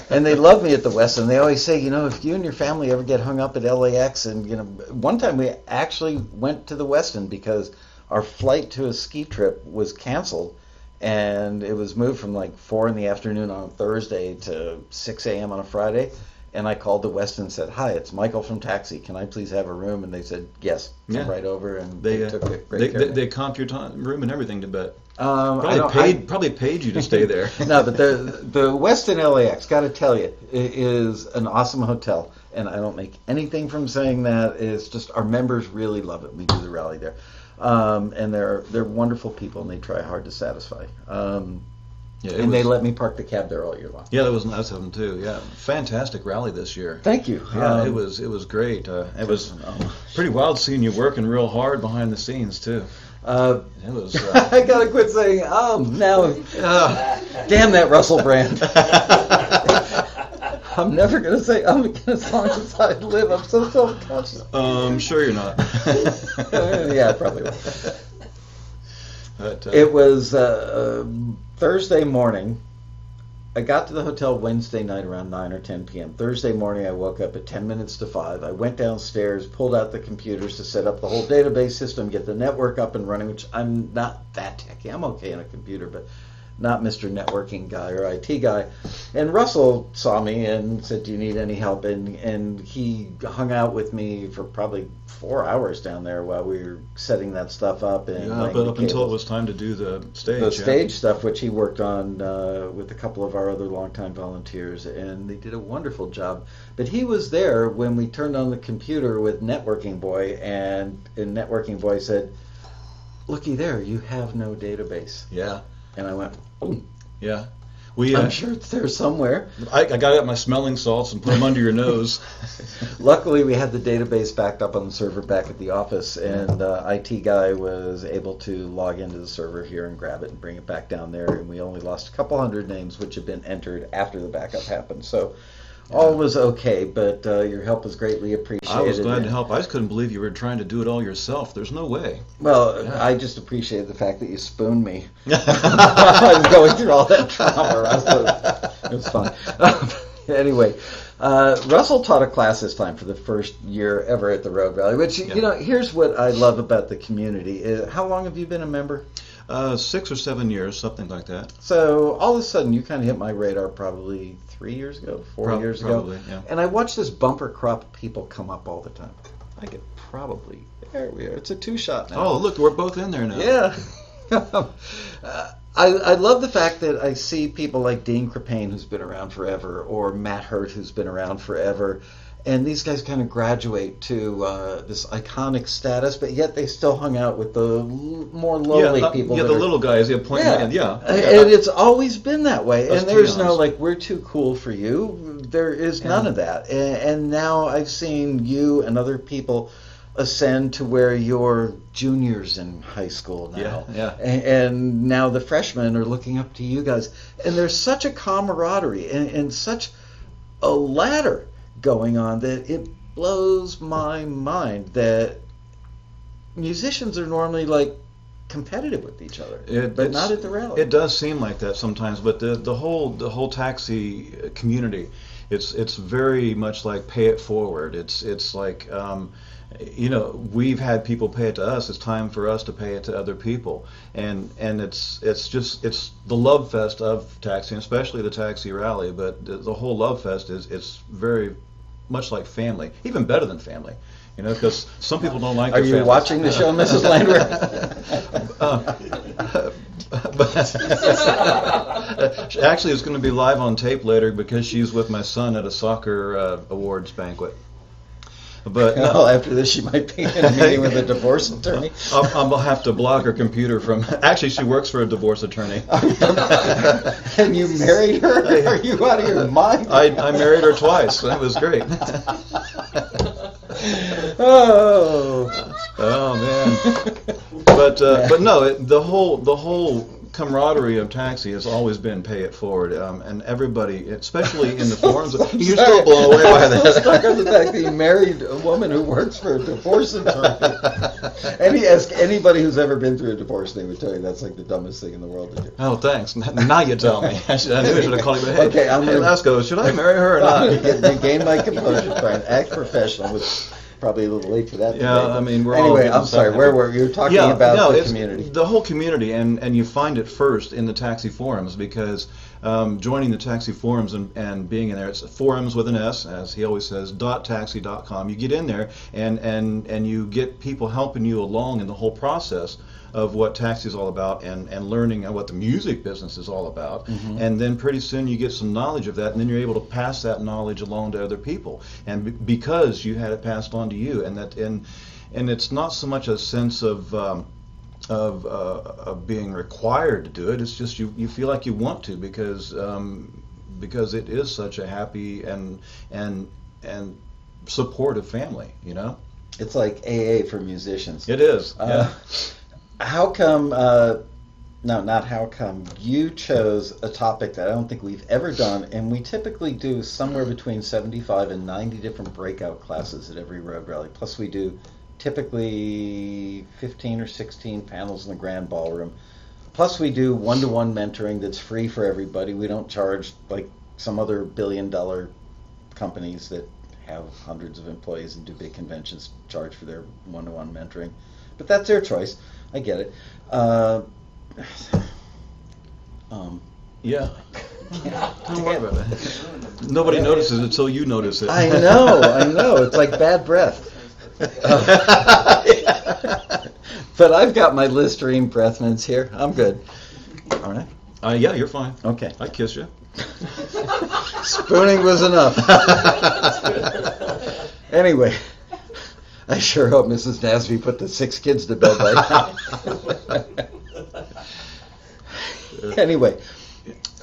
And they love me at the West, and they always say, you know, if you and your family ever get hung up at LAX, and you know, one time we actually went to the Westin because our flight to a ski trip was canceled, and it was moved from like four in the afternoon on a Thursday to 6 a.m. on a Friday. And I called the Westin and said, "Hi, it's Michael from Taxi. Can I please have a room?" And they said, "Yes." Come Yeah. right over, and They, they, uh, took great they, care they, they comp your time, room and everything to bet. Um, I Probably paid, I- probably paid you to stay there. <laughs> no, but the the Westin LAX, got to tell you, is an awesome hotel, and I don't make anything from saying that. It's just our members really love it. We do the rally there, um, and they're they're wonderful people, and they try hard to satisfy. Um, Yeah, and they let me park the cab there all year long. Yeah, that was nice of them too. Yeah, fantastic rally this year. Thank you. Yeah, Um, it was it was great. Uh, it was um, pretty wild seeing you working real hard behind the scenes too. Uh, It was. Uh, <laughs> I gotta quit saying um now. Uh, damn that Russell Brand. <laughs> I'm never gonna say um again as long as I live. I'm so self-conscious. um, sure you're not. <laughs> yeah, probably will. But, uh, It was uh, um, Thursday morning. I got to the hotel Wednesday night around 9 or 10 p.m. Thursday morning, I woke up at 10 minutes to 5. I went downstairs, pulled out the computers to set up the whole database system, get the network up and running, which I'm not that techy. I'm okay on a computer, but not Mr. Networking guy or IT guy. And Russell saw me and said, "Do you need any help?" And and he hung out with me for probably four hours down there while we were setting that stuff up and yeah, but up until it was time to do the stage. the yeah. stage stuff, which he worked on uh, with a couple of our other longtime volunteers, and they did a wonderful job. But he was there when we turned on the computer with Networking Boy, and, and Networking Boy said, "Looky there, you have no database." Yeah, And I went, "Oh, yeah. We. Uh, I'm sure it's there somewhere." I, I got out my smelling salts and put them under your nose. <laughs> Luckily, we had the database backed up on the server back at the office, and uh, IT guy was able to log into the server here and grab it and bring it back down there. And we only lost a couple hundred names, which had been entered after the backup happened. So all was okay, but uh, your help was greatly appreciated. I was glad to help. I just couldn't believe you were trying to do it all yourself. There's no way. Well, I just appreciated the fact that you spooned me. <laughs> <laughs> I was going through all that trauma. It was fun. anyway, uh, Russell taught a class this time for the first year ever at the Road Rally. Which Yeah. you know, here's what I love about the community. Uh, how long have you been a member? Uh, six or seven years, something like that. So all of a sudden, you kind of hit my radar probably three years ago, four Prob- years ago, yeah. and I watch this bumper crop of people come up all the time. I could probably there we are. It's a two shot now. Oh, look, we're both in there now. Yeah. <laughs> Uh, I, I love the fact that I see people like Dean Krippaehne, who's been around forever, or Matt Hurt, who's been around forever, and these guys kind of graduate to uh, this iconic status, but yet they still hung out with the l- more lowly yeah, uh, people. yeah, the are- little guys, the appointment, yeah, Uh, and it's always been that way. Us and there's no like we're too cool for you. There is none of that. And, and now I've seen you and other people ascend to where you're juniors in high school now. Yeah, yeah. A- And, now the freshmen are looking up to you guys. And there's such a camaraderie and, and such a ladder going on that it blows my mind that musicians are normally like competitive with each other, It- but not at the rally. It does seem like that sometimes, but the the whole the whole taxi community, it's it's very much like pay it forward. It's it's like um, you know we've had people pay it to us. It's time for us to pay it to other people, and and it's it's just it's the love fest of taxi, especially the taxi rally. But the, the whole love fest is it's very much like family, even better than family. You know, because some people don't like. Are you families. watching the show, Mrs. Landwehr? <laughs> Uh, <laughs> but- <laughs> actually, it's going to be live on tape later because she's with my son at a soccer uh, awards banquet. But <laughs> Well, after this, she might be in a meeting with a divorce attorney. <laughs> I'll, I'm gonna have to block her computer from. Actually, she works for a divorce attorney. <laughs> and you married her? Are you out of your mind? I, I married her twice. That was great. oh. Oh man. But uh, but no, it, the whole the whole camaraderie of taxi has always been pay it forward, um, and everybody, especially in the <laughs> forums, you're still blown away by <laughs> still stuck that. on the fact that you married a woman who works for a divorce attorney. <laughs> Any ask anybody who's ever been through a divorce, they would tell you that's like the dumbest thing in the world to do. Oh, thanks. Now you tell me. I, should, I knew I should have called you. But hey, Okay, I'm hey, gonna- Laskow, should I marry her or not? regain my composure, try and act professional. Which probably a little late for that. Yeah, today, I mean, we're all anyway. I'm sorry. Where were you? talking yeah, about no, the community? the whole community, and and you find it first in the taxi forums because um, joining the taxi forums and, and being in there, it's forums with an S, as he always says, dot taxi dot com. You get in there and and and you get people helping you along in the whole process of what taxi is all about and, and learning what the music business is all about. Mm-hmm. And then pretty soon you get some knowledge of that, and then you're able to pass that knowledge along to other people. And be- because you had it passed on to you, and that and and it's not so much a sense of um, of, uh, of being required to do it. It's just you, you feel like you want to because um, because it is such a happy and and and supportive family. You know, It's like AA for musicians. it is. Uh, how come? Uh, no, not how come. You chose a topic that I don't think we've ever done, and we typically do somewhere between 75 and 90 different breakout classes at every road rally. Plus, we do typically 15 or 16 panels in the grand ballroom. Plus, we do one-to-one mentoring that's free for everybody. We don't charge like some other billion-dollar companies that have hundreds of employees and do big conventions charge for their one-to-one mentoring. But that's their choice. I get it. Uh, <sighs> um, Yeah. <laughs> Don't worry about that. Nobody notices it until you notice it. I know, I <laughs> know. It's like bad breath. <laughs> but I've got my Listerine breath mints here. I'm good. All right. Uh, yeah, you're fine. Okay. I kiss you. Spooning was enough. anyway, <laughs> I sure hope Mrs. Nasby put the six kids to bed right now. <laughs> anyway,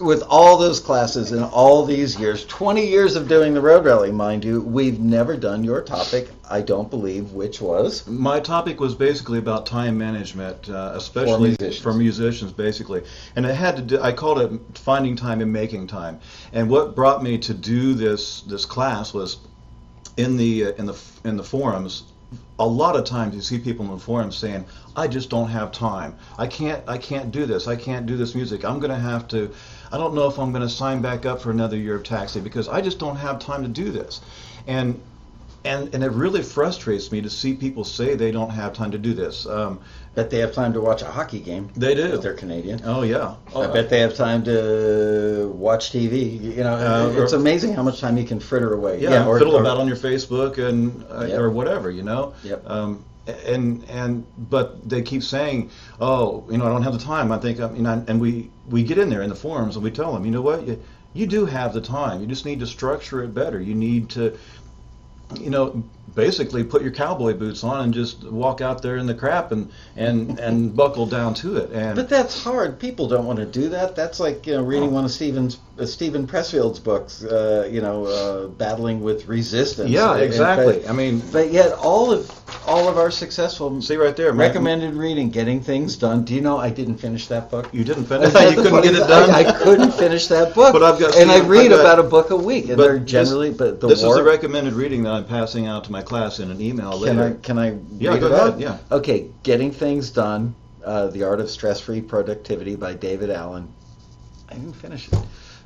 with all those classes and all these years, 20 years of doing the road rally, mind you, we've never done your topic, I don't believe, which was My topic was basically about time management, uh, especially musicians. for musicians, basically. And it had to do. I called it finding time and making time. And what brought me to do this this class was in the uh, in the in the forums. A lot of times you see people in the forums saying, "I just don't have time. I can't. I can't do this. I can't do this music. I'm going to have to. I don't know if I'm going to sign back up for another year of taxi because I just don't have time to do this." And and and it really frustrates me to see people say they don't have time to do this. Um, bet they have time to watch a hockey game. they do. If they're Canadian. Oh yeah. I bet they have time to watch TV. You know, Uh, it's amazing how much time you can fritter away. Yeah, or, fiddle or- about on your Facebook and uh, Yep. or whatever, you know. Yep. Um, and and but they keep saying, oh, you know, I don't have the time. I think, um, you know, and we we get in there in the forums and we tell them, you know what, you, you do have the time. You just need to structure it better. You need to you know, basically put your cowboy boots on and just walk out there in the crap and and and <laughs> buckle down to it. And But that's hard. People don't want to do that. That's like you know reading one of Steven's uh, Steven Pressfield's books. Uh, you know, uh, battling with resistance. yeah, And- exactly. But, I mean, but yet all of all of our successful see right there, recommended reading, getting things done. Do you know I didn't finish that book? You didn't finish. you couldn't get it <laughs> done. I, I couldn't finish that book. But I've got- and I read got- about a book a week, and they're this- generally. but the this war. is the recommended reading that I'm passing out to my class in an email Can I later. can I Yeah, read go it ahead, yeah. Okay, Getting Things Done: uh, The Art of Stress-Free Productivity by David Allen. I didn't finish it.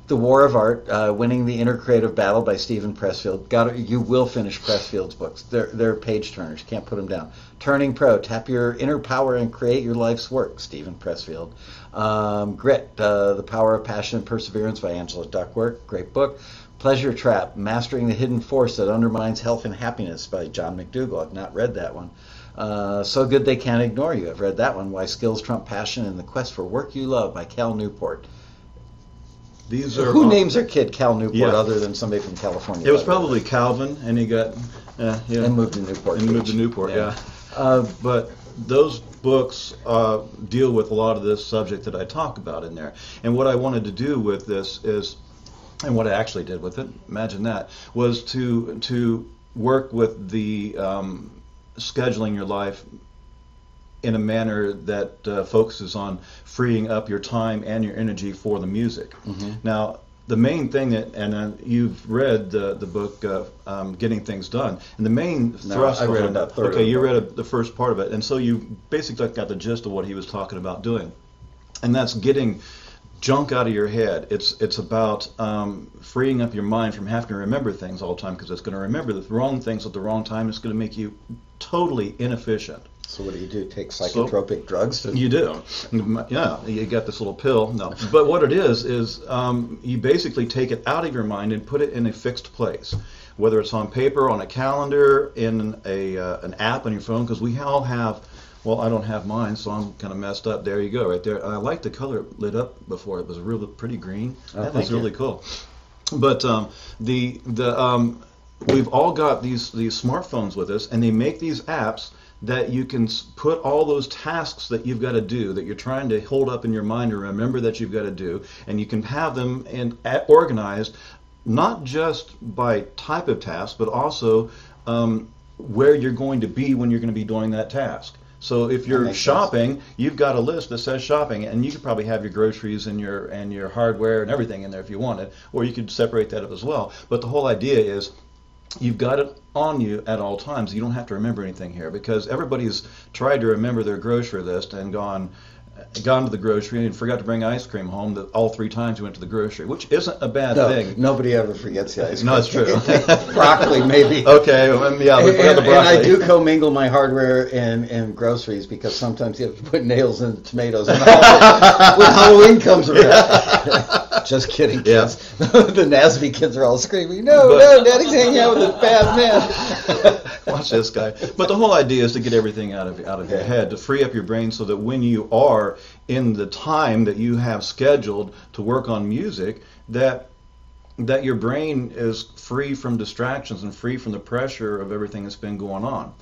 The War of Art: uh, Winning the Inner Creative Battle by Steven Pressfield. Got you will finish Pressfield's books. They're they're page turners. You can't put them down. Turning Pro: Tap your inner power and create your life's work. Steven Pressfield. Um, Grit: uh, The Power of Passion and Perseverance by Angela Duckworth. Great book. Pleasure Trap: Mastering the Hidden Force that Undermines Health and Happiness by John McDougall. I've not read that one. Uh, so Good They Can't Ignore You. I've read that one. Why Skills Trump Passion and the Quest for Work You Love by Cal Newport. These are Who all- names their kid Cal Newport Yeah. other than somebody from California? It was probably Calvin, and he got uh, yeah, And moved to Newport. and moved to Beach. Newport. Yeah. Uh, but those books uh, deal with a lot of this subject that I talk about in there. And what I wanted to do with this is, and what I actually did with it, imagine that, was to to work with the um, scheduling your life in a manner that uh, focuses on freeing up your time and your energy for the music. Mm-hmm. Now, the main thing that, and uh, you've read the the book uh, um, Getting Things Done, and the main No, thrust. I read about that- third Okay, you read a, the first part of it, and so you basically got the gist of what he was talking about doing, and that's getting junk out of your head. It's it's about um, freeing up your mind from having to remember things all the time because it's going to remember the wrong things at the wrong time. It's going to make you totally inefficient. So what do you do? Take psychotropic drugs? To, You do, yeah. You get this little pill. No, but what it is is um, you basically take it out of your mind and put it in a fixed place, whether it's on paper, on a calendar, in a uh, an app on your phone. Because we all have. Well, I don't have mine, so I'm kind of messed up. There you go, right there. I like the color it lit up before. It was really pretty green. Oh, that was you. really cool. But um, the the um, we've all got these these smartphones with us, and they make these apps that you can put all those tasks that you've got to do that you're trying to hold up in your mind or remember that you've got to do, and you can have them in, a- organized not just by type of task, but also um, where you're going to be when you're going to be doing that task. So if you're makes sense. shopping, you've got a list that says shopping, and you could probably have your groceries and your and your hardware and everything in there if you wanted, or you could separate that up as well. But the whole idea is you've got it on you at all times. You don't have to remember anything here because everybody's tried to remember their grocery list and gone Uh, gone to the grocery and forgot to bring ice cream home the, all three times you went to the grocery, which isn't a bad no, thing. nobody ever forgets the ice cream. No, it's true. <laughs> Broccoli, maybe. <laughs> Okay, well, yeah, we forgot the broccoli. and I do commingle my hardware and, and groceries because sometimes you have to put nails in the tomatoes when Halloween, when Halloween comes around. <laughs> Just kidding, Yeah. kids. the Nasby kids are all screaming, "No, But- no, Daddy's hanging out with this bad man." Watch this guy. But the whole idea is to get everything out of out of your head, to free up your brain, so that when you are in the time that you have scheduled to work on music, that that your brain is free from distractions and free from the pressure of everything that's been going on.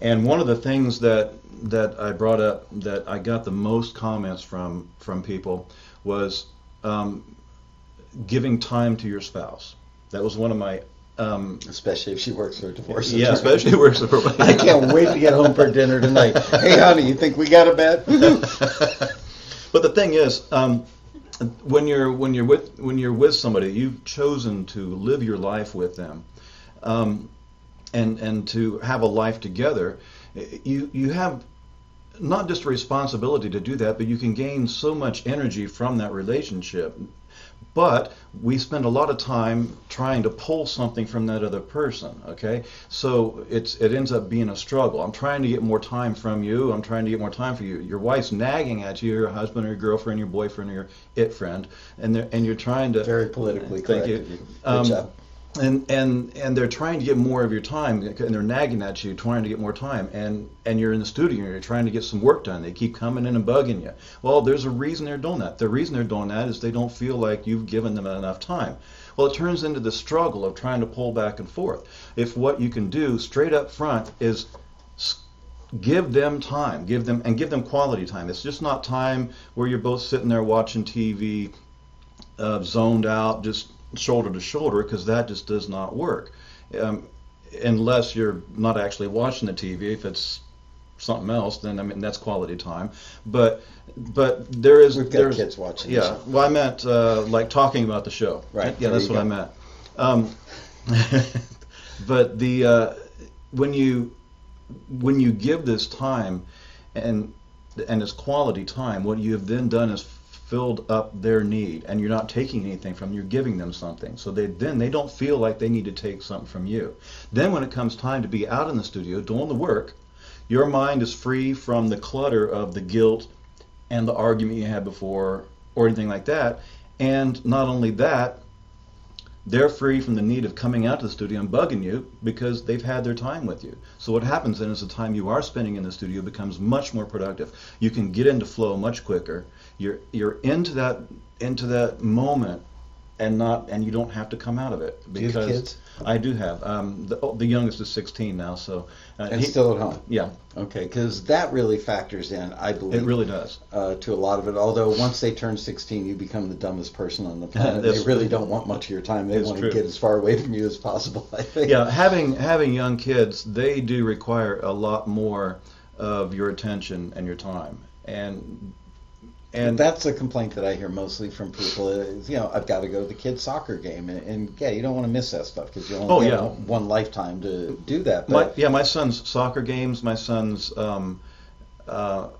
And one of the things that that I brought up that I got the most comments from from people was um, giving time to your spouse. That was one of my um, Especially if she works for a divorce yeah, attorney. <laughs> especially works for I can't <laughs> wait to get home for dinner tonight. Hey, honey, you think we got a bet? <laughs> but the thing is, um, when you're when you're with when you're with somebody, you've chosen to live your life with them, um, and and to have a life together. You you have not just a responsibility to do that, but you can gain so much energy from that relationship. But we spend a lot of time trying to pull something from that other person. Okay, so it's it ends up being a struggle. I'm trying to get more time from you. I'm trying to get more time for you. Your wife's nagging at you, your husband or your girlfriend, your boyfriend or your it friend, and they're, and you're trying to Very politically Thank correct. you. of you. Good Um, job. And and and they're trying to get more of your time and they're nagging at you trying to get more time. And and you're in the studio and you're trying to get some work done. They keep coming in and bugging you. Well there's a reason they're doing that. The reason they're doing that is they don't feel like you've given them enough time. Well, it turns into the struggle of trying to pull back and forth. If what you can do straight up front is give them time, give them and give them quality time. It's just not time where you're both sitting there watching TV, uh, zoned out, just shoulder to shoulder, because that just does not work. Um, unless you're not actually watching the TV. If it's something else, then I mean that's quality time. But but there is We've got there's, kids watching Yeah, well, I meant uh, like talking about the show. Right, Yeah, there that's what I meant. Um, <laughs> but the uh, when you when you give this time and and it's quality time, what you have then done is filled up their need, and you're not taking anything from them. You're giving them something, so they then they don't feel like they need to take something from you. Then when it comes time to be out in the studio doing the work, your mind is free from the clutter of the guilt and the argument you had before or anything like that. And not only that, they're free from the need of coming out to the studio and bugging you because they've had their time with you. So what happens then is the time you are spending in the studio becomes much more productive. You can get into flow much quicker. You're you're into that into that moment and not and you don't have to come out of it Do you have kids? I do have. Um, the, the youngest is 16 now, so uh, And he- still at home. yeah, Okay, because that really factors in, I believe, it really does. uh, to a lot of it. Although once they turn 16, you become the dumbest person on the <laughs> planet. they really don't want much of your time. They want to get as far away from you as possible. I think. yeah, having having young kids, they do require a lot more of your attention and your time. And And that's a complaint that I hear mostly from people. Is you know I've got to go to the kids' soccer game, and, and yeah, you don't want to miss that stuff because you only Oh, get yeah. one, lifetime to do that. my yeah, my son's soccer games, my son's um, uh,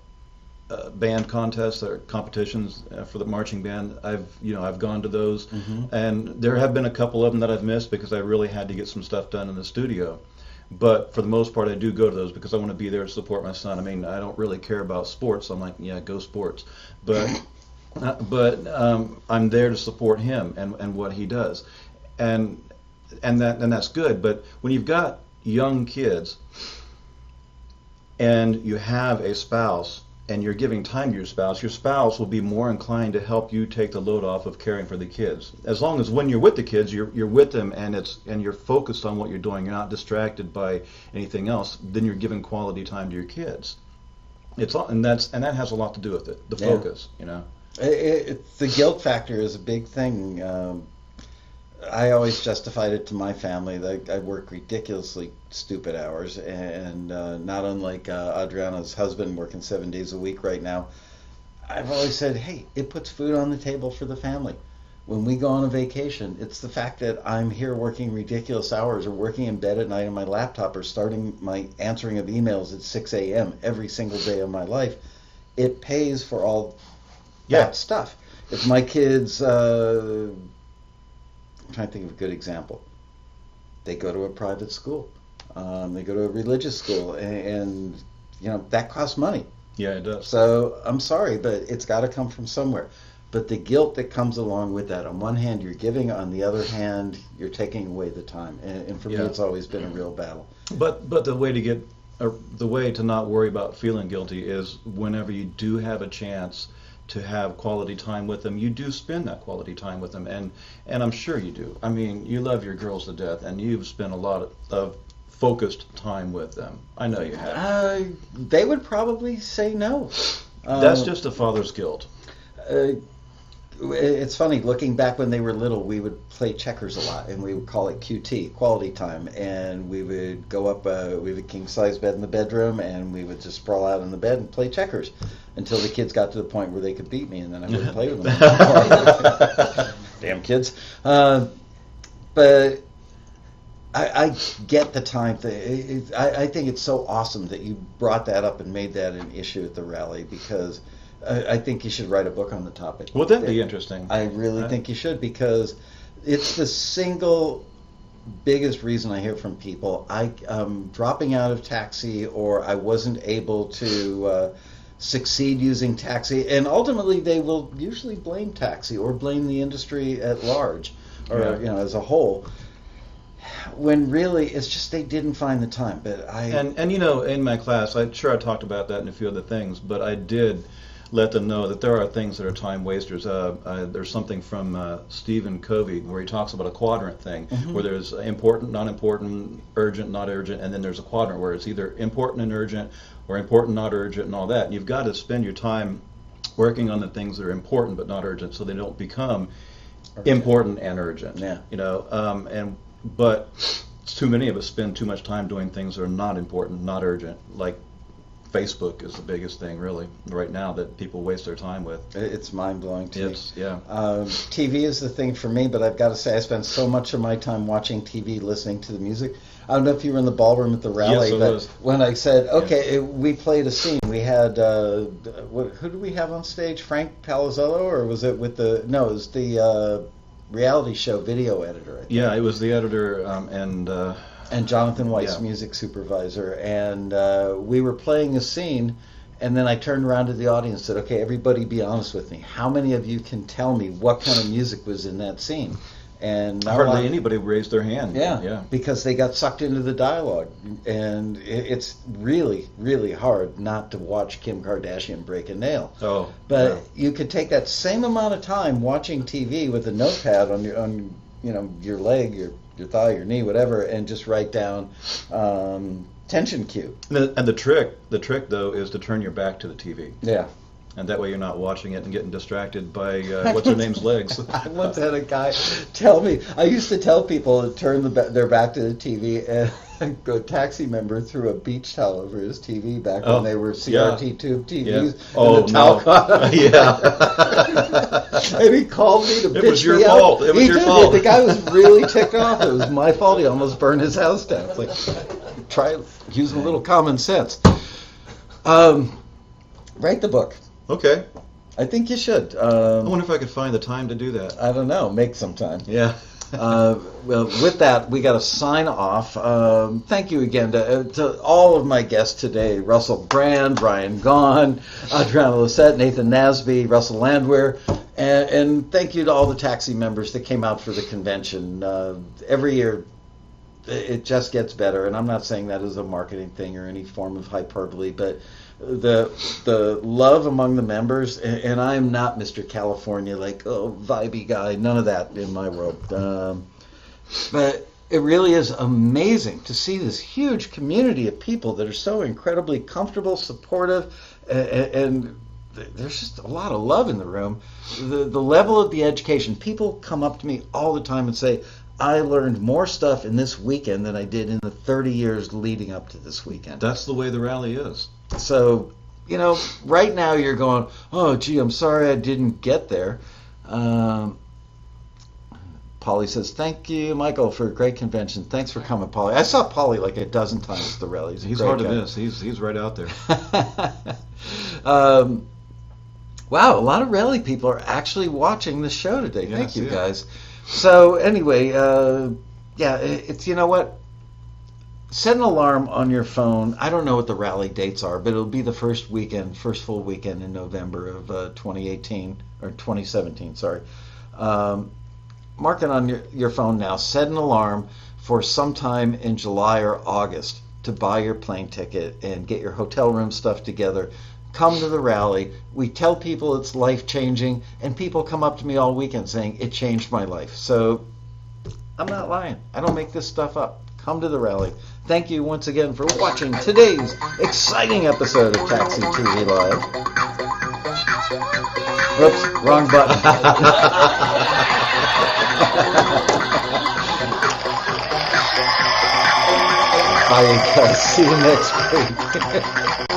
uh, band contests or competitions uh, for the marching band. I've you know I've gone to those, Mhm. and there have been a couple of them that I've missed because I really had to get some stuff done in the studio. But for the most part, I do go to those because I want to be there to support my son. I mean, I don't really care about sports. I'm like, yeah, go sports. But uh, but um, I'm there to support him and, and what he does, and and that and that's good. But when you've got young kids and you have a spouse and you're giving time to your spouse, your spouse will be more inclined to help you take the load off of caring for the kids. As long as when you're with the kids, you're you're with them and it's and you're focused on what you're doing. You're not distracted by anything else. Then you're giving quality time to your kids. It's all, and that's and that has a lot to do with it. The Yeah. focus, you know. it, it, the guilt factor is a big thing. Um, I always justified it to my family that I work ridiculously stupid hours, and uh, not unlike uh, Adriana's husband working seven days a week right now. I've always said, hey, it puts food on the table for the family. When we go on a vacation, it's the fact that I'm here working ridiculous hours or working in bed at night on my laptop or starting my answering of emails at 6 a.m. every single day of my life. It pays for all Yeah. that stuff. If my kids, uh, I'm trying to think of a good example. They go to a private school. Um, they go to a religious school, and, and you know that costs money. Yeah, it does. So I'm sorry, but it's got to come from somewhere. But the guilt that comes along with that, on one hand, you're giving, on the other hand, you're taking away the time. And, and for me, Yeah. it's always been a real battle. But but the way to get uh, the way to not worry about feeling guilty is whenever you do have a chance to have quality time with them, you do spend that quality time with them, and and I'm sure you do. I mean, you love your girls to death, and you've spent a lot of, of focused time with them. I know you have. Uh, they would probably say no. That's Uh, just a father's guilt. uh, it's funny looking back when they were little we would play checkers a lot and we would call it qt quality time and we would go up uh, we have a king size bed in the bedroom and we would just sprawl out in the bed and play checkers until the kids got to the point where they could beat me and then i wouldn't play with them <laughs> damn kids uh, but I, I get the time thing. I, I think it's so awesome that you brought that up and made that an issue at the rally because I, I think you should write a book on the topic. Would that be interesting? I really Right. think you should because it's the single biggest reason I hear from people. I um, dropping out of taxi or I wasn't able to uh, succeed using taxi, and ultimately they will usually blame taxi or blame the industry at large or Yeah. you know as a whole. When really it's just they didn't find the time. But I And and you know, in my class, I'm sure I talked about that and a few other things, but I did let them know that there are things that are time wasters. Uh, uh, there's something from uh, Stephen Covey where he talks about a quadrant thing, where there's important, not important, urgent, not urgent, and then there's a quadrant where it's either important and urgent or important, not urgent, and all that. And you've got to spend your time working on the things that are important but not urgent, so they don't become important and urgent. Yeah. You know, um, and but too many of us spend too much time doing things that are not important, not urgent. Like Facebook is the biggest thing really right now that people waste their time with. It's mind blowing to me. Yeah. Um, TV is the thing for me, but I've got to say I spend so much of my time watching TV, listening to the music. I don't know if you were in the ballroom at the rally, Yes, but was. when I said, okay, it, we played a scene, we had, uh, what, who do we have on stage? Frank Palazzello, or was it with the, no, it was the uh, reality show video editor, I think. Yeah, it was the editor um, and uh, and Jonathan Weiss, Yeah. music supervisor, and uh, we were playing a scene. And then I turned around to the audience and said, "Okay, everybody, be honest with me. How many of you can tell me what kind of music was in that scene?" And not a lot- hardly anybody raised their hand. yeah, yeah. because they got sucked into the dialogue, and it, it's really, really hard not to watch Kim Kardashian break a nail. Oh, But yeah. you could take that same amount of time watching TV with a notepad on your on you know your leg, your your thigh, your knee, whatever, and just write down um, tension cue. And the, and the trick, the trick though, is to turn your back to the TV, Yeah. And that way you're not watching it and getting distracted by uh, <laughs> what's her name's legs. <laughs> I once had a guy tell me. I used to tell people to turn the, their back to the TV, and <laughs> a taxi member threw a beach towel over his TV back Oh, when they were yeah. CRT tube TVs. Yeah. And Oh, the towel no. caught on Yeah. and he called me to It bitch was your me out. fault. It was he your did. fault. The guy was really ticked off. It was my fault. He almost burned his house down. It's like, try using a little common sense. Um, write the book. Okay. I think you should. I Um, wonder if I could find the time to do that. I don't know. Make some time. Yeah. <laughs> uh, well, with that, we got to sign off. Um, thank you again to, uh, to all of my guests today: Russell Brand, Ryan Gahn, Adriana Lisette, Nathan Nasby, Russell Landwehr, and, and thank you to all the taxi members that came out for the convention. Uh, every year, it just gets better, and I'm not saying that as a marketing thing or any form of hyperbole, but the the love among the members, and, and I'm not Mr. California, like oh vibey guy, none of that in my world. Um, but it really is amazing to see this huge community of people that are so incredibly comfortable, supportive, and, and there's just a lot of love in the room. The the level of the education, people come up to me all the time and say, "I learned more stuff in this weekend than I did in the 30 years leading up to this weekend." That's the way the rally is. So, you know, right now you're going, oh, gee, I'm sorry I didn't get there. Um, Polly says, thank you, Michael, for a great convention. Thanks for coming, Polly. I saw Polly like a dozen times at the rallies. He's Great hard to miss. He's he's right out there. <laughs> um, wow, a lot of rally people are actually watching the show today. Thank you, yeah. guys. So anyway, uh, yeah, it- it's you know what. Set an alarm on your phone. I don't know what the rally dates are, but it'll be the first weekend, first full weekend in November of uh, 2018 or 2017. Sorry. Um, mark it on your, your phone now. Set an alarm for sometime in July or August to buy your plane ticket and get your hotel room stuff together. Come to the rally. We tell people it's life changing, and people come up to me all weekend saying it changed my life. So I'm not lying. I don't make this stuff up. Come to the rally. Thank you once again for watching today's exciting episode of Taxi TV Live. Whoops, wrong button. <laughs> Guys. See you next week. <laughs>